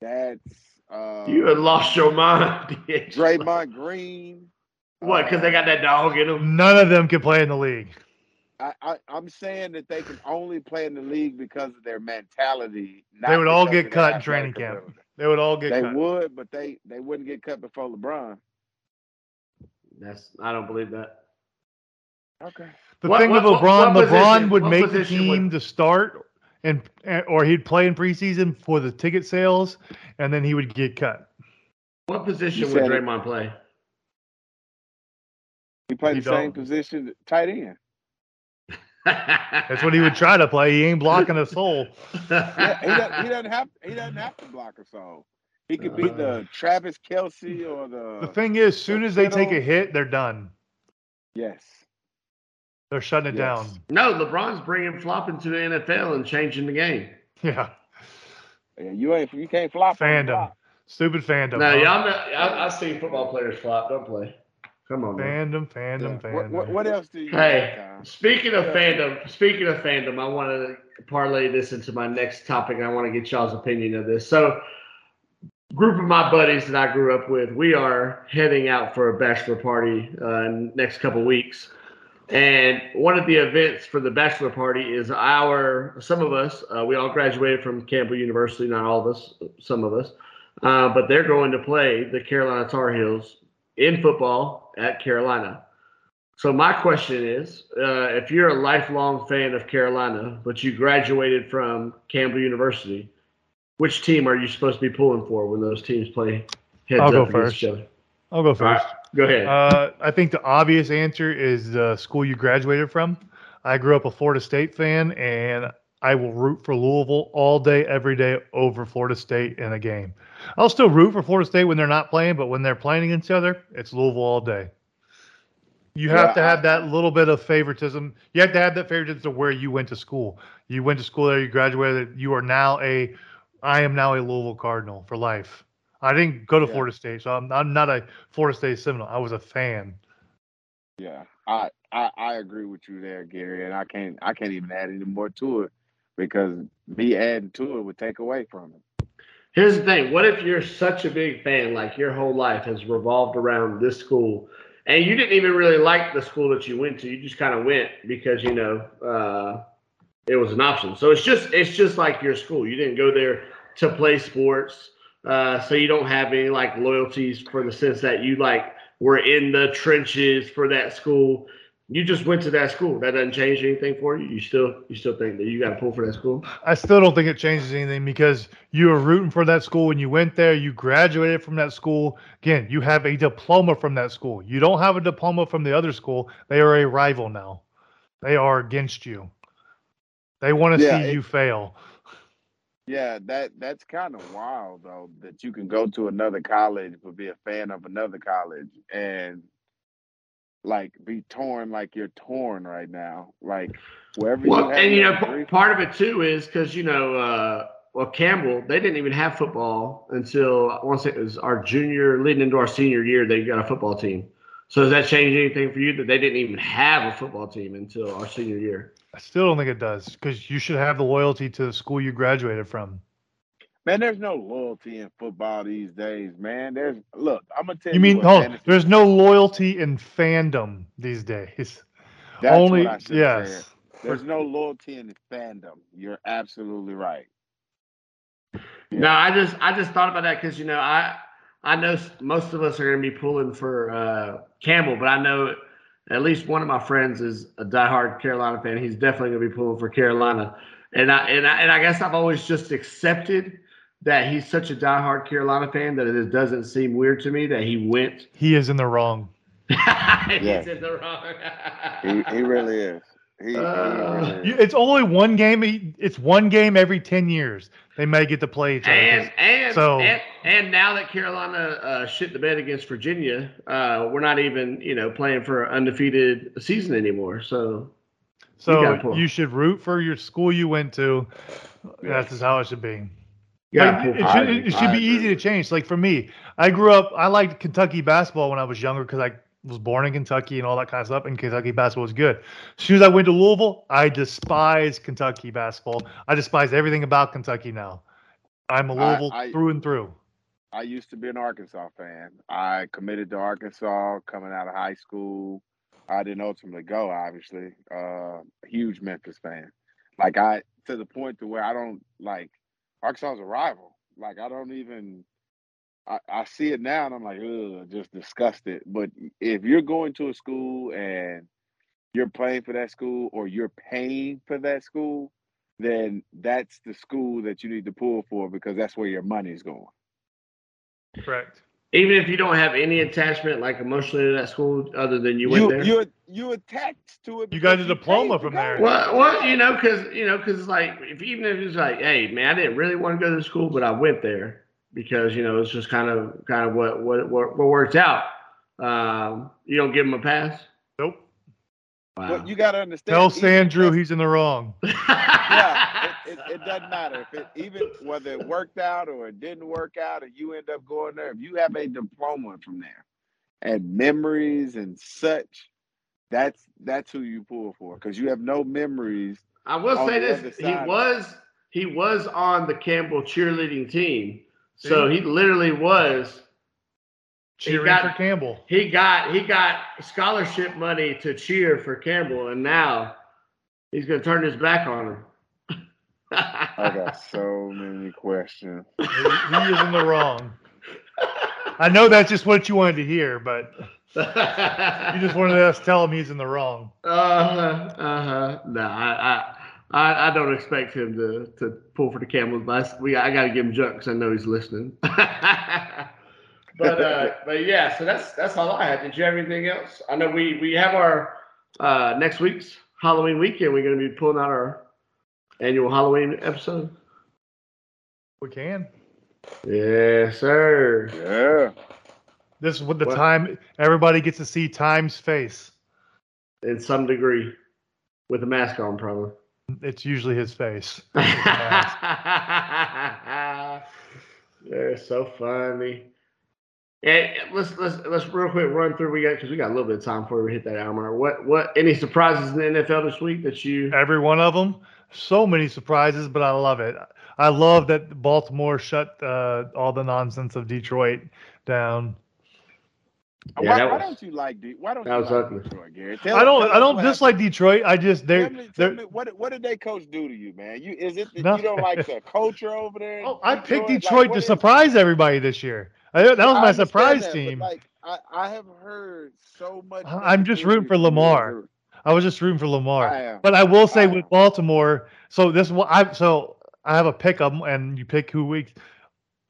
That's uh, you had lost your mind. Draymond Green. What? Because they got that dog in them. None of them can play in the league. I, I, I'm saying that they can only play in the league because of their mentality. They would all get cut in training camp. ability. They would all get cut. They cut. would, but they they wouldn't get cut before LeBron. That's I don't believe that. Okay. The What- thing what- with LeBron, what LeBron position- would make the position would- team to start, and and- or he'd play in preseason for the ticket sales, and then he would get cut. What position You would said it. Draymond play? He played He the same don't. position, tight end. That's what he would try to play. He ain't blocking a soul. Yeah, he doesn't, he doesn't have he doesn't have to block a soul. He could be the uh. Travis Kelce or the, The thing is, soon as they take a hit, they're done. yes. They're shutting it Yes. down. no, LeBron's bringing flopping to the NFL and changing the game. Yeah. Yeah, you ain't you can't flop Fandom. block. Stupid fandom. No, huh? y'all know. I, I've seen football players flop. Don't play. Come on, man. Fandom, fandom, Yeah. fandom. What, what, what else do you Hey, have, Tom? speaking of Yeah. fandom, speaking of fandom, I want to parlay this into my next topic. I want to get y'all's opinion of this. So, group of my buddies that I grew up with, we are heading out for a bachelor party uh, in next couple weeks. And one of the events for the bachelor party is our, some of us, uh, we all graduated from Campbell University, not all of us, some of us, uh, but they're going to play the Carolina Tar Heels in football at Carolina. So my question is, uh, if you're a lifelong fan of Carolina, but you graduated from Campbell University, which team are you supposed to be pulling for when those teams play heads I'll up go against first. each other? I'll go All right, first. go ahead. Uh, I think the obvious answer is the school you graduated from. I grew up a Florida State fan, and I will root for Louisville all day, every day over Florida State in a game. I'll still root for Florida State when they're not playing, but when they're playing against each other, it's Louisville all day. You have Yeah, to have I- that little bit of favoritism. You have to have that favoritism to where you went to school. You went to school there, you graduated. You are now a, I am now a Louisville Cardinal for life. I didn't go to Yeah. Florida State, so I'm, I'm not a Florida State Seminole. I was a fan. Yeah, I, I I agree with you there, Gary, and I can't I can't even add any more to it because me adding to it would take away from it. Here's the thing: what if you're such a big fan, like your whole life has revolved around this school, and you didn't even really like the school that you went to? You just kind of went because you know uh, it was an option. So it's just it's just like your school. You didn't go there to play sports, uh, so you don't have any like loyalties for the sense that you like were in the trenches for that school. You just went to that school. That doesn't change anything for you. You still you still think that you got to pull for that school. I still don't think it changes anything because you were rooting for that school when you went there. You graduated from that school. Again, you have a diploma from that school. You don't have a diploma from the other school. They are a rival now. They are against you. They want to Yeah, see it- you fail. Yeah, that that's kind of wild though that you can go to another college but be a fan of another college and like be torn like you're torn right now. Like wherever Well, you have and you know, p- part of it too is because you know, uh, well, Campbell they didn't even have football until I want to say it was our junior, leading into our senior year. They got a football team. So does that change anything for you that they didn't even have a football team until our senior year? I still don't think it does because you should have the loyalty to the school you graduated from. Man, there's no loyalty in football these days, man. There's look, I'm gonna tell You you. mean, what hold on, there's no loyalty in fandom these days. That's Only, what I said. yes. There's no loyalty in fandom. You're absolutely right. No, I just I just thought about that because you know I I know most of us are going to be pulling for uh, Campbell, but I know at least one of my friends is a diehard Carolina fan. He's definitely going to be pulling for Carolina, and I and I and I guess I've always just accepted that he's such a diehard Carolina fan that it doesn't seem weird to me that he went. He is in the wrong. he's Yeah. in the wrong. He, he really is. He, he Uh, really You- is. It's only one game. It's one game every ten years. They may get to play each other. And and, So- and and now that Carolina uh, shit the bed against Virginia, uh, we're not even you know playing for an undefeated season anymore. So So gotta you, should root for your school you went to. That's just how it should be. Gotta Like, it, should, agree. it should be easy to change. Like for me, I grew up. I liked Kentucky basketball when I was younger because I was born in Kentucky and all that kind of stuff. And Kentucky basketball was good. As soon as I went to Louisville, I despise Kentucky basketball. I despise everything about Kentucky now. I'm a Louisville I- through and through. I used to be an Arkansas fan. I committed to Arkansas coming out of high school. I didn't ultimately go, obviously. Uh, huge Memphis fan. Like I to the point to where I don't like Arkansas is a rival. Like I don't even I, I see it now and I'm like, ugh, just disgusted. But if you're going to a school and you're playing for that school or you're paying for that school, then that's the school that you need to pull for because that's where your money's going. Correct. Even if you don't have any attachment, like emotionally to that school, other than you went there. you you attached to it. You got a diploma from there. Well, well, you know, because you know, because it's like if even if it's like, hey, man, I didn't really want to go to school, but I went there because you know it's just kind of kind of what what what, what worked out. Um, you don't give them a pass. Nope. Wow. But you got to understand. Tell even Sandrew if- he's in the wrong. yeah, it, it, it doesn't matter if it even whether it worked out or it didn't work out, and you end up going there. If you have a diploma from there and memories and such, that's that's who you pull for because you have no memories. I will say this: he was he was on the Campbell cheerleading team, so he literally was. He Cheering got- for Campbell. He got he got scholarship money to cheer for Campbell, and now he's going to turn his back on him. I got so many questions. He, he is in the wrong. I know that's just what you wanted to hear, but you just wanted us to tell him he's in the wrong. Uh huh. Uh huh. No, I, I, I, I don't expect him to, to pull for the Camels, but I, we, I got to give him junk because I know he's listening. but, uh, but yeah. So that's that's all I had. Did you have anything else? I know we we have our uh, next week's Halloween weekend. We're going to be pulling out our annual Halloween episode. We can. Yes, sir. Yeah, This is what the What? time everybody gets to see Time's face. In some degree, with a mask on, probably. It's usually his face. They're so funny. And let's let's let's real quick run through. We got because we got a little bit of time before we hit that hour mark. What what any surprises in the NFL this week that you? Every one of them. So many surprises, but I love it. I love that Baltimore shut uh, all the nonsense of Detroit down. Yeah, why, that why don't you like De- why don't that you was like ugly. Detroit, Gary? Tell- I don't. tell I don't dislike happened. Detroit. I just Tell they're me, tell they're. what what did they coach do to you, man? You is it that No. you don't like the culture over there? in Oh, I picked Detroit what to is- surprise everybody this year. I, that was my understand surprise that, team. Like I, I have heard so much. I'm just negativity rooting for Lamar. I was just rooting for Lamar. I am. But I will say I with. Baltimore, so this one I so I have a pick pick 'em and you pick who weeks.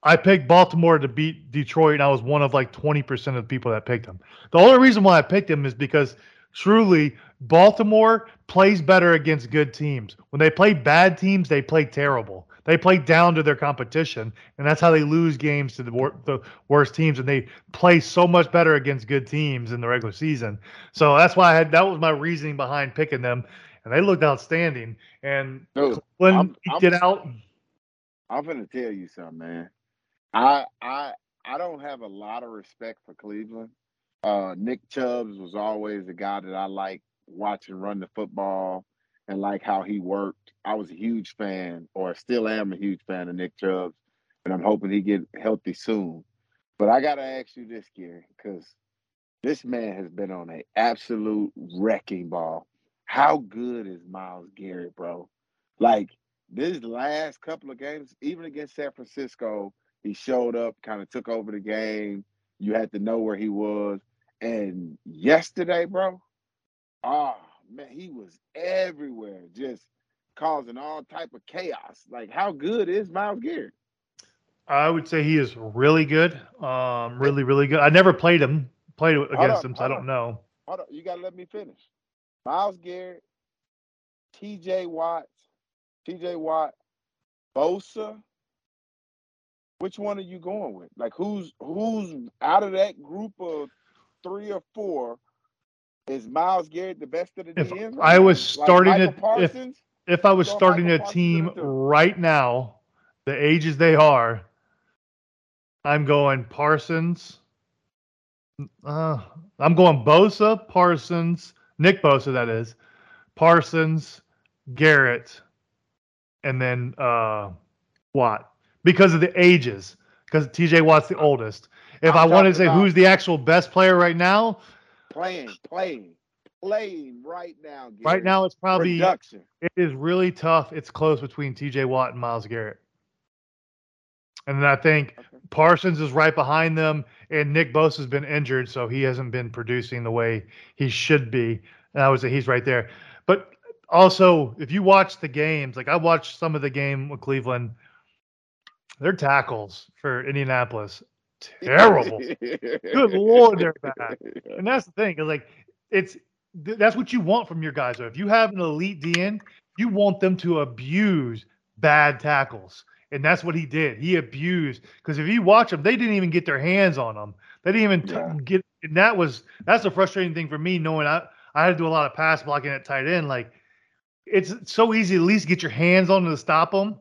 I picked Baltimore to beat Detroit, and I was one of like 20% of the people that picked them. The only reason why I picked them is because truly Baltimore plays better against good teams. When they play bad teams, they play terrible. They play down to their competition, and that's how they lose games to the, wor- the worst teams. And they play so much better against good teams in the regular season. So that's why I had that was my reasoning behind picking them, and they looked outstanding. And Dude, when I'm- get out, I'm gonna tell you something, man. I I I don't have a lot of respect for Cleveland. Uh, Nick Chubbs was always the guy that I like watching run the football and like how he worked. I was a huge fan, or still am a huge fan of Nick Chubbs, and I'm hoping he get healthy soon. But I gotta ask you this, Gary, because this man has been on an absolute wrecking ball. How good is Myles Garrett, bro? Like this last couple of games, even against San Francisco, he showed up, kind of took over the game. You had to know where he was. And yesterday, bro, oh man, he was everywhere, just causing all type of chaos. Like, how good is Myles Garrett? I would say he is really good. Um, really, really good. I never played him, played against on, him, so I don't on. know. Hold on, you gotta let me finish. Myles Garrett, T.J. Watt, T.J. Watt, Bosa. Which one are you going with? Like, who's who's out of that group of three or four? Is Myles Garrett the best of the If DMs? I was starting like Michael if- If I was starting Michael a team in it too. right now, the ages they are, I'm going Parsons. Uh, I'm going Bosa, Parsons, Nick Bosa, that is, Parsons, Garrett, and then uh, Watt because of the ages. Because TJ Watt's the oldest. If I'm I wanted to say who's the actual best player right now, playing, playing, playing right now. Gary. right now it's probably production. It is really tough. It's close between TJ Watt and Myles Garrett. And then I think Okay. Parsons is right behind them, and Nick Bosa has been injured, so he hasn't been producing the way he should be. And I would say he's right there. But also, if you watch the games, like I watched some of the game with Cleveland, their tackles for Indianapolis terrible. Good lord, they're bad. And that's the thing, is like it's th- that's what you want from your guys. Though. If you have an elite DN, you want them to abuse bad tackles. And that's what he did. He abused because if you watch them, they didn't even get their hands on them. They didn't even t- Yeah. get. And that was that's a frustrating thing for me, knowing I I had to do a lot of pass blocking at tight end. Like it's so easy to at least get your hands on them to stop them.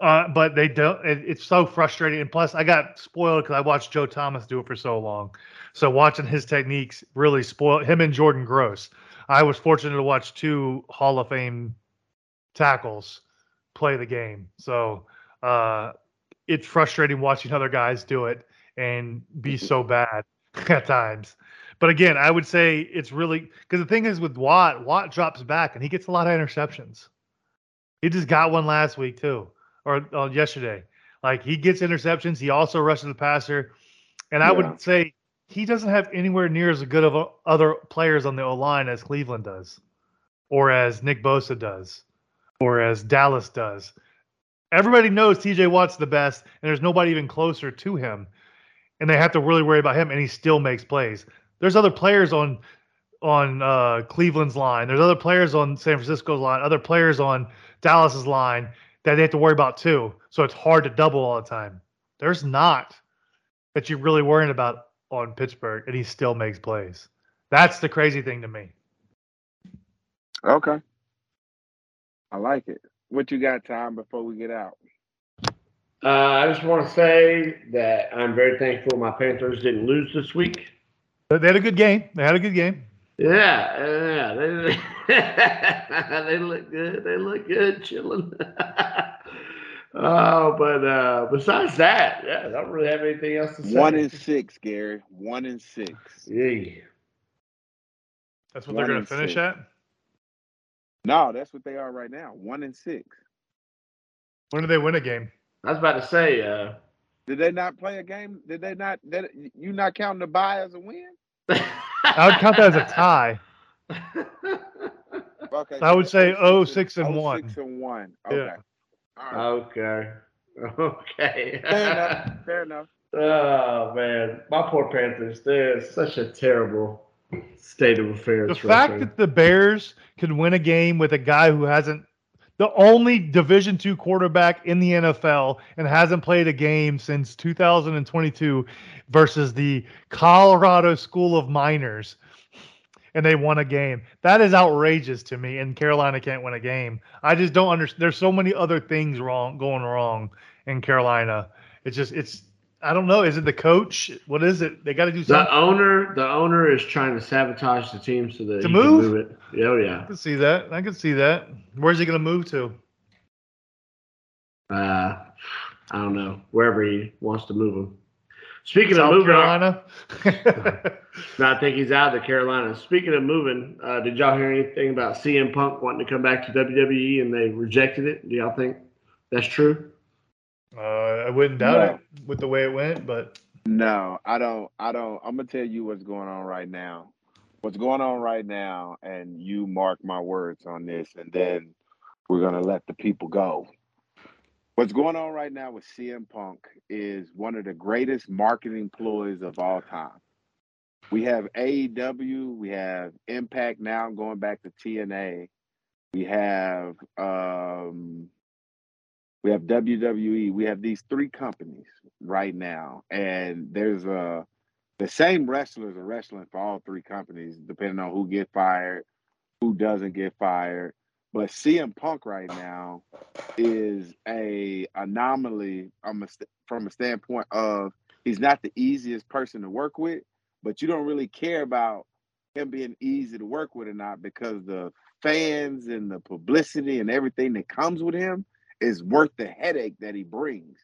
Uh, but they don't. It, it's so frustrating. And plus, I got spoiled because I watched Joe Thomas do it for so long. So watching his techniques really spoiled him and Jordan Gross. I was fortunate to watch two Hall of Fame tackles play the game. So uh, it's frustrating watching other guys do it and be so bad at times. But again, I would say it's really because the thing is with Watt, Watt drops back and he gets a lot of interceptions. He just got one last week too, or uh, yesterday. Like he gets interceptions. He also rushes the passer, and I Yeah. would say he doesn't have anywhere near as good of a, other players on the O line as Cleveland does, or as Nick Bosa does, or as Dallas does. Everybody knows TJ Watt's the best, and there's nobody even closer to him. And they have to really worry about him, and he still makes plays. There's other players on on uh, Cleveland's line. There's other players on San Francisco's line, other players on Dallas's line that they have to worry about too. So it's hard to double all the time. There's not that you're really worrying about on Pittsburgh, and he still makes plays. That's the crazy thing to me. Okay. I like it. What you got time before we get out? Uh, I just want to say that I'm very thankful my Panthers didn't lose this week. They had a good game. They had a good game. Yeah, yeah, they, they look good. They look good, chilling. oh, but uh, besides that, yeah, I don't really have anything else to say. One in six, Gary. One in six. Yeah. That's what One they're going to finish six. at. No, that's what they are right now. One in six. When do they win a game? I was about to say, uh, Did they not play a game? Did they not? Did you not counting the bye as a win? I would count that as a tie. Okay, I would say it's oh, six six and oh, oh one. Six and one. Yeah. Okay. Okay. Okay. Fair enough. Fair enough. Oh man, my poor Panthers. They're in such a terrible state of affairs. The right fact now. that the Bears can win a game with a guy who hasn't the only Division two quarterback in the NFL and hasn't played a game since 2022 versus the Colorado School of Miners and they won a game. That is outrageous to me and Carolina can't win a game. I just don't understand there's so many other things wrong going wrong in Carolina. It's just it's I don't know. Is it the coach? What is it? They got to do something. the owner, the owner is trying to sabotage the team so that To move? can move it. Yeah, Oh yeah. I can see that. I can see that. Where's he going to move to? Uh, I don't know wherever he wants to move him. Speaking South of moving, Carolina. no, I think he's out of the Carolina. Speaking of moving, uh, did y'all hear anything about CM Punk wanting to come back to WWE and they rejected it? Do y'all think that's true? Uh, I wouldn't doubt No. it with the way it went, but No, I don't. I don't. I'm gonna tell you what's going on right now. What's going on right now, and you mark my words on this, and then we're gonna let the people go. What's going on right now with CM Punk is one of the greatest marketing ploys of all time. We have AEW, we have Impact now going back to TNA. We have um we have WWE. We have these three companies right now, and there's a the same wrestlers are wrestling for all three companies, depending on who get fired, who doesn't get fired. But CM Punk right now is a anomaly from a, st- from a standpoint of he's not the easiest person to work with, but you don't really care about him being easy to work with or not because the fans and the publicity and everything that comes with him is worth the headache that he brings.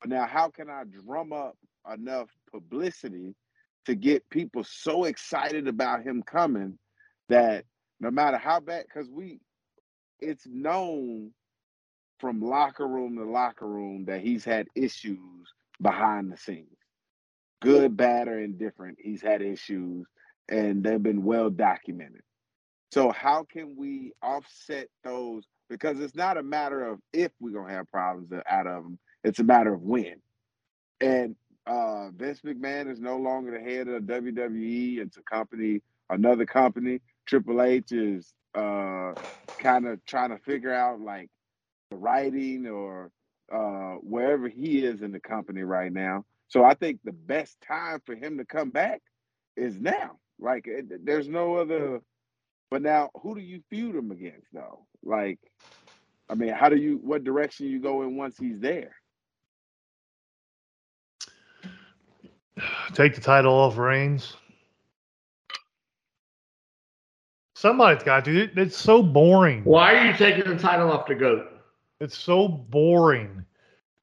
But now, how can I drum up enough publicity to get people so excited about him coming that no matter how bad, because we, it's known from locker room to locker room that he's had issues behind the scenes, good, bad, or indifferent. He's had issues, and they've been well documented. So how can we offset those? Because it's not a matter of if we're gonna have problems out of them; it's a matter of when. And uh, Vince McMahon is no longer the head of WWE. It's a company, another company. Triple H is uh, kind of trying to figure out like the writing or uh, wherever he is in the company right now. So I think the best time for him to come back is now. Like, it, there's no other. But now, who do you feud him against, though? Like, I mean, how do you? What direction you go in once he's there? Take the title off Reigns. Somebody's got to. It, it's so boring. Why are you taking the title off the goat? It's so boring.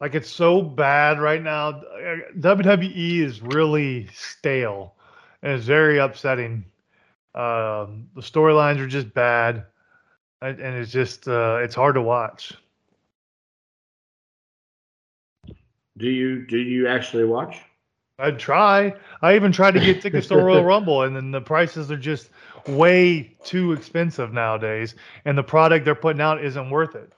Like it's so bad right now. Uh, WWE is really stale, and it's very upsetting. Um, the storylines are just bad, and, and it's just uh, it's hard to watch. Do you do you actually watch? I'd try. I even tried to get tickets to Royal Rumble, and then the prices are just way too expensive nowadays, and the product they're putting out isn't worth it.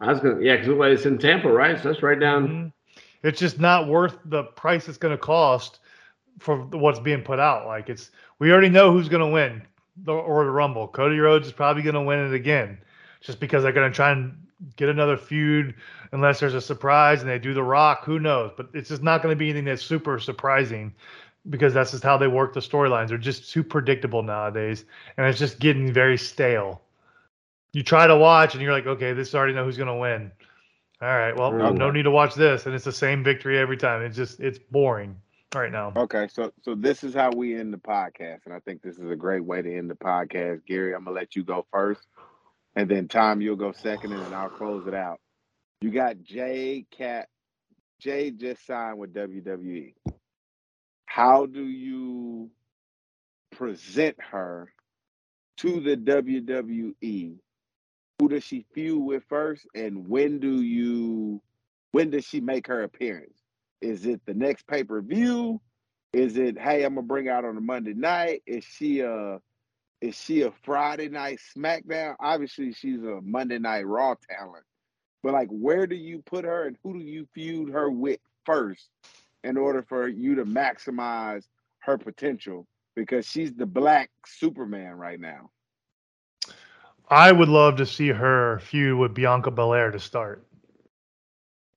I was gonna, yeah, because it's in Tampa, right? So that's right down. Mhm. It's just not worth the price it's going to cost for what's being put out. Like it's, we already know who's going to win the or the Rumble. Cody Rhodes is probably going to win it again, just because they're going to try and get another feud unless there's a surprise and they do the Rock. Who knows? But it's just not going to be anything that's super surprising because that's just how they work the storylines. They're just too predictable nowadays, and it's just getting very stale. You try to watch and you're like, okay, this already know who's going to win. All right, well, no need to watch this, and it's the same victory every time. It's just it's boring right now. Okay, so so this is how we end the podcast, and I think this is a great way to end the podcast. Gary, I'm gonna let you go first, and then Tom, you'll go second, and then I'll close it out. You got Jay Cat. Jay just signed with WWE. How do you present her to the WWE? Who does she feud with first, and when do you? When does she make her appearance? Is it the next pay per view? Is it hey, I'm gonna bring out on a Monday night? Is she a is she a Friday night SmackDown? Obviously, she's a Monday night Raw talent. But like, where do you put her, and who do you feud her with first, in order for you to maximize her potential? Because she's the Black Superman right now. I would love to see her feud with Bianca Belair to start,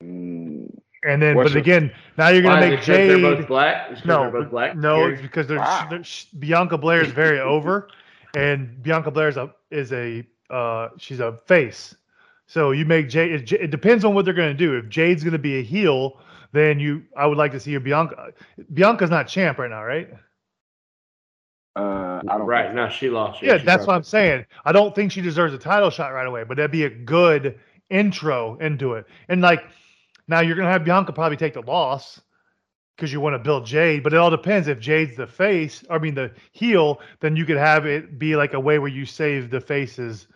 Mm, and then, What's but your- again, now you're gonna make it make 'cause they're Jade. both black. No, they're both black. no, Gary? it's because there's, Wow. there's Bianca Belair is very over, and Bianca Belair is a is a uh, she's a face. So you make Jade. It, it depends on what they're going to do. If Jade's going to be a heel, then you I would like to see a Bianca. Bianca's not champ right now, right? uh, I don't right now she lost. Yeah, she that's what I'm saying. I don't think she deserves a title shot right away, but that'd be a good intro into it. And like now you're gonna have Bianca probably take the loss because you want to build Jade, but it all depends. If Jade's the face, I mean the heel, then you could have it be like a way where you save the face's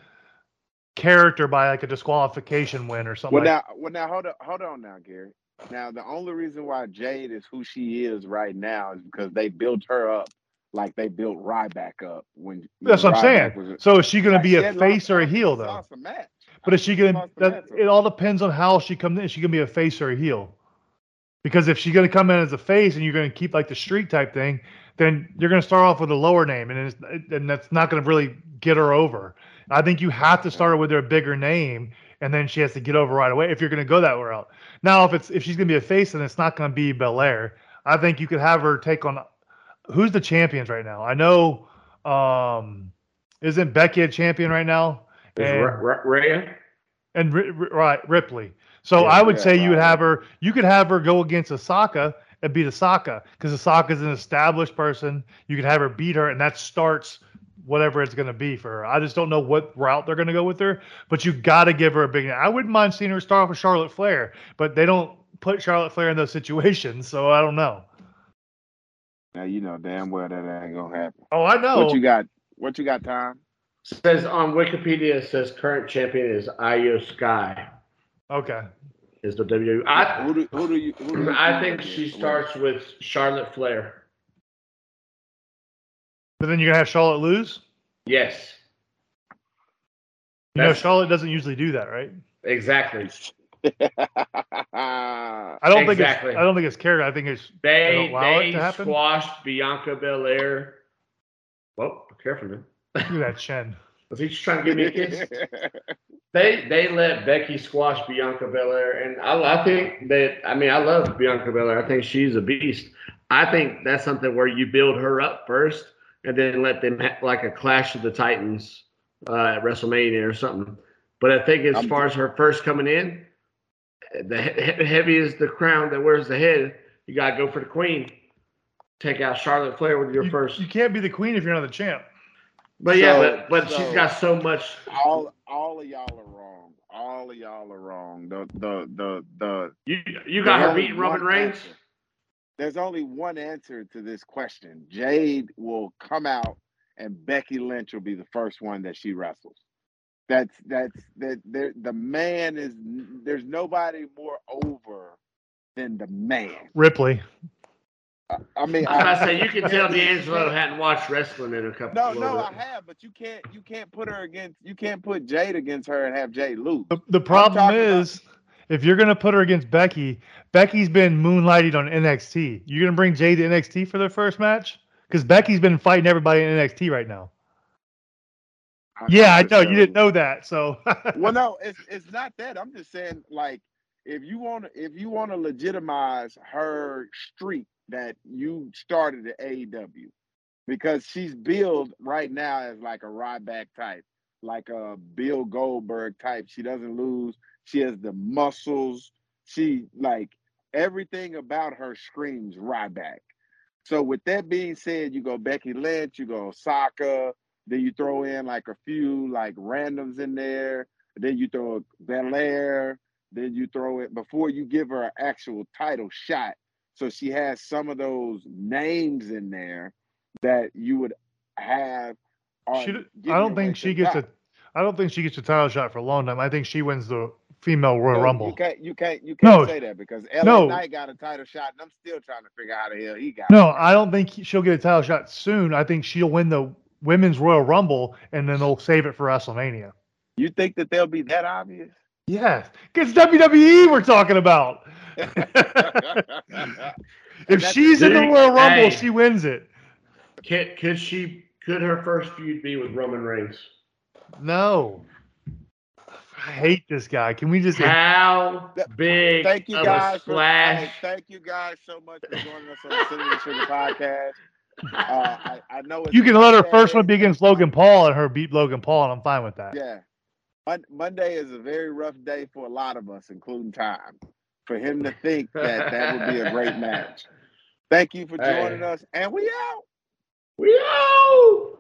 character by like a disqualification win or something. Well, like now, well, now, hold on, hold on, now, Gary. Now, the only reason why Jade is who she is right now is because they built her up like they built Ryback up when. That's what I'm saying. was So is she gonna Like, be a face lost- or a heel though? lost a match. But is she gonna? That, it all depends on how she comes in. Is she gonna be a face or a heel? Because if she's gonna come in as a face and you're gonna keep like the streak type thing, then you're gonna start off with a lower name, and it's, and that's not gonna really get her over. I think you have to start her with her bigger name, and then she has to get over right away if you're gonna go that route. Now, if it's if she's gonna be a face, then it's not gonna be Belair. I think you could have her take on who's the champions right now. I know, um, isn't Becky a champion right now? Is And- Ra- Ra- Rhea? and Ri- Ri- right Ripley. So Yeah, I would yeah, say you would have her. You could have her go against Asuka and beat Asuka because Asuka is an established person. You could have her beat her, and that starts whatever it's going to be for her. I just don't know what route they're going to go with her, but you got to give her a big. I wouldn't mind seeing her start off with Charlotte Flair, but they don't put Charlotte Flair in those situations, so I don't know. Now you know damn well that ain't gonna happen. Oh, I know. What you got? What you got, Tom? Says on Wikipedia, it says current champion is Iyo Sky. okay. Is the WWE. I, who do who do you? Who do you I think she starts with Charlotte Flair. But then you're gonna have Charlotte lose. Yes, You know, Charlotte doesn't usually do that, right? exactly. I don't Exactly. think it's. I don't think it's character. I think it's. They allow it they squashed Bianca Belair. Well, careful man. Look at that chin. Was he just trying to give me a kiss? they they let Becky squash Bianca Belair, and I, I think that I mean I love Bianca Belair. I think she's a beast. I think that's something where you build her up first, and then let them ha- like a clash of the Titans uh, at WrestleMania or something. But I think as I'm- far as her first coming in, the he- he- heavy is the crown that wears the head. You gotta go for the queen. Take out Charlotte Flair with your You, first. you can't be the queen if you're not the champ. But yeah, So- but but she's so- got so much. all all of y'all are wrong. All of y'all are wrong. The the the the You you got her only beating Roman one Reigns. answer. There's only one answer to this question. Jade will come out, and Becky Lynch will be the first one that she wrestles. That's that's that. there- The man is. There's nobody more over than the man. Ripley. I mean, I was about to say you can tell D'Angelo hadn't watched wrestling in a couple. No, little no, I have, but you can't. You can't put her against. You can't put Jade against her and have Jade lose. The, the problem talking about- is, if you're gonna put her against Becky, Becky's been moonlighting on NXT. You're gonna bring Jade to NXT for their first match because Becky's been fighting everybody in NXT right now. Yeah, I know you didn't know that. So well, no, it's it's not that. I'm just saying, like, if you want to, if you want to legitimize her streak that you started at AEW, because she's billed right now as like a Ryback type, like a Bill Goldberg type. She doesn't lose. She has the muscles. She like everything about her screams Ryback. So with that being said, you go Becky Lynch, you go Asuka, then you throw in like a few like randoms in there. Then you throw Belair. Then you throw it before you give her an actual title shot. So she has some of those names in there that you would have. she, I don't think she gets top. a. I don't think she gets a title shot for a long time. I think she wins the female Royal No, Rumble. You can't. You can't. You can't No. say that because LA No. Knight got a title shot, and I'm still trying to figure out how the hell he got. No, it. I don't think she'll get a title shot soon. I think she'll win the women's Royal Rumble and then they'll save it for WrestleMania. You think that they'll be that obvious? Yes, because WWE we're talking about. if that's- she's in the Royal Rumble, hey. she wins it. Could, could she? Could her first feud be with Roman Reigns? No. I hate this guy. Can we just How big Thank you of guys a for splash? hey, thank you guys so much for joining us on the Cinnamon Sugar Podcast. Uh, I, I know it's you can let her first one be against Logan Paul and her beat Logan Paul, and I'm fine with that. Yeah, Mon- Monday is a very rough day for a lot of us, including time. For him to think that that would be a great match. Thank you for Hey. joining us, and we out. We out.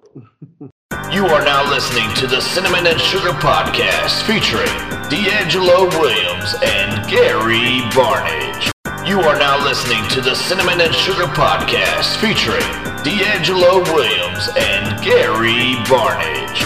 You are now listening to the Cinnamon and Sugar Podcast featuring D'Angelo Williams and Gary Barnidge. You are now listening to the Cinnamon and Sugar Podcast featuring D'Angelo Williams and Gary Barnidge.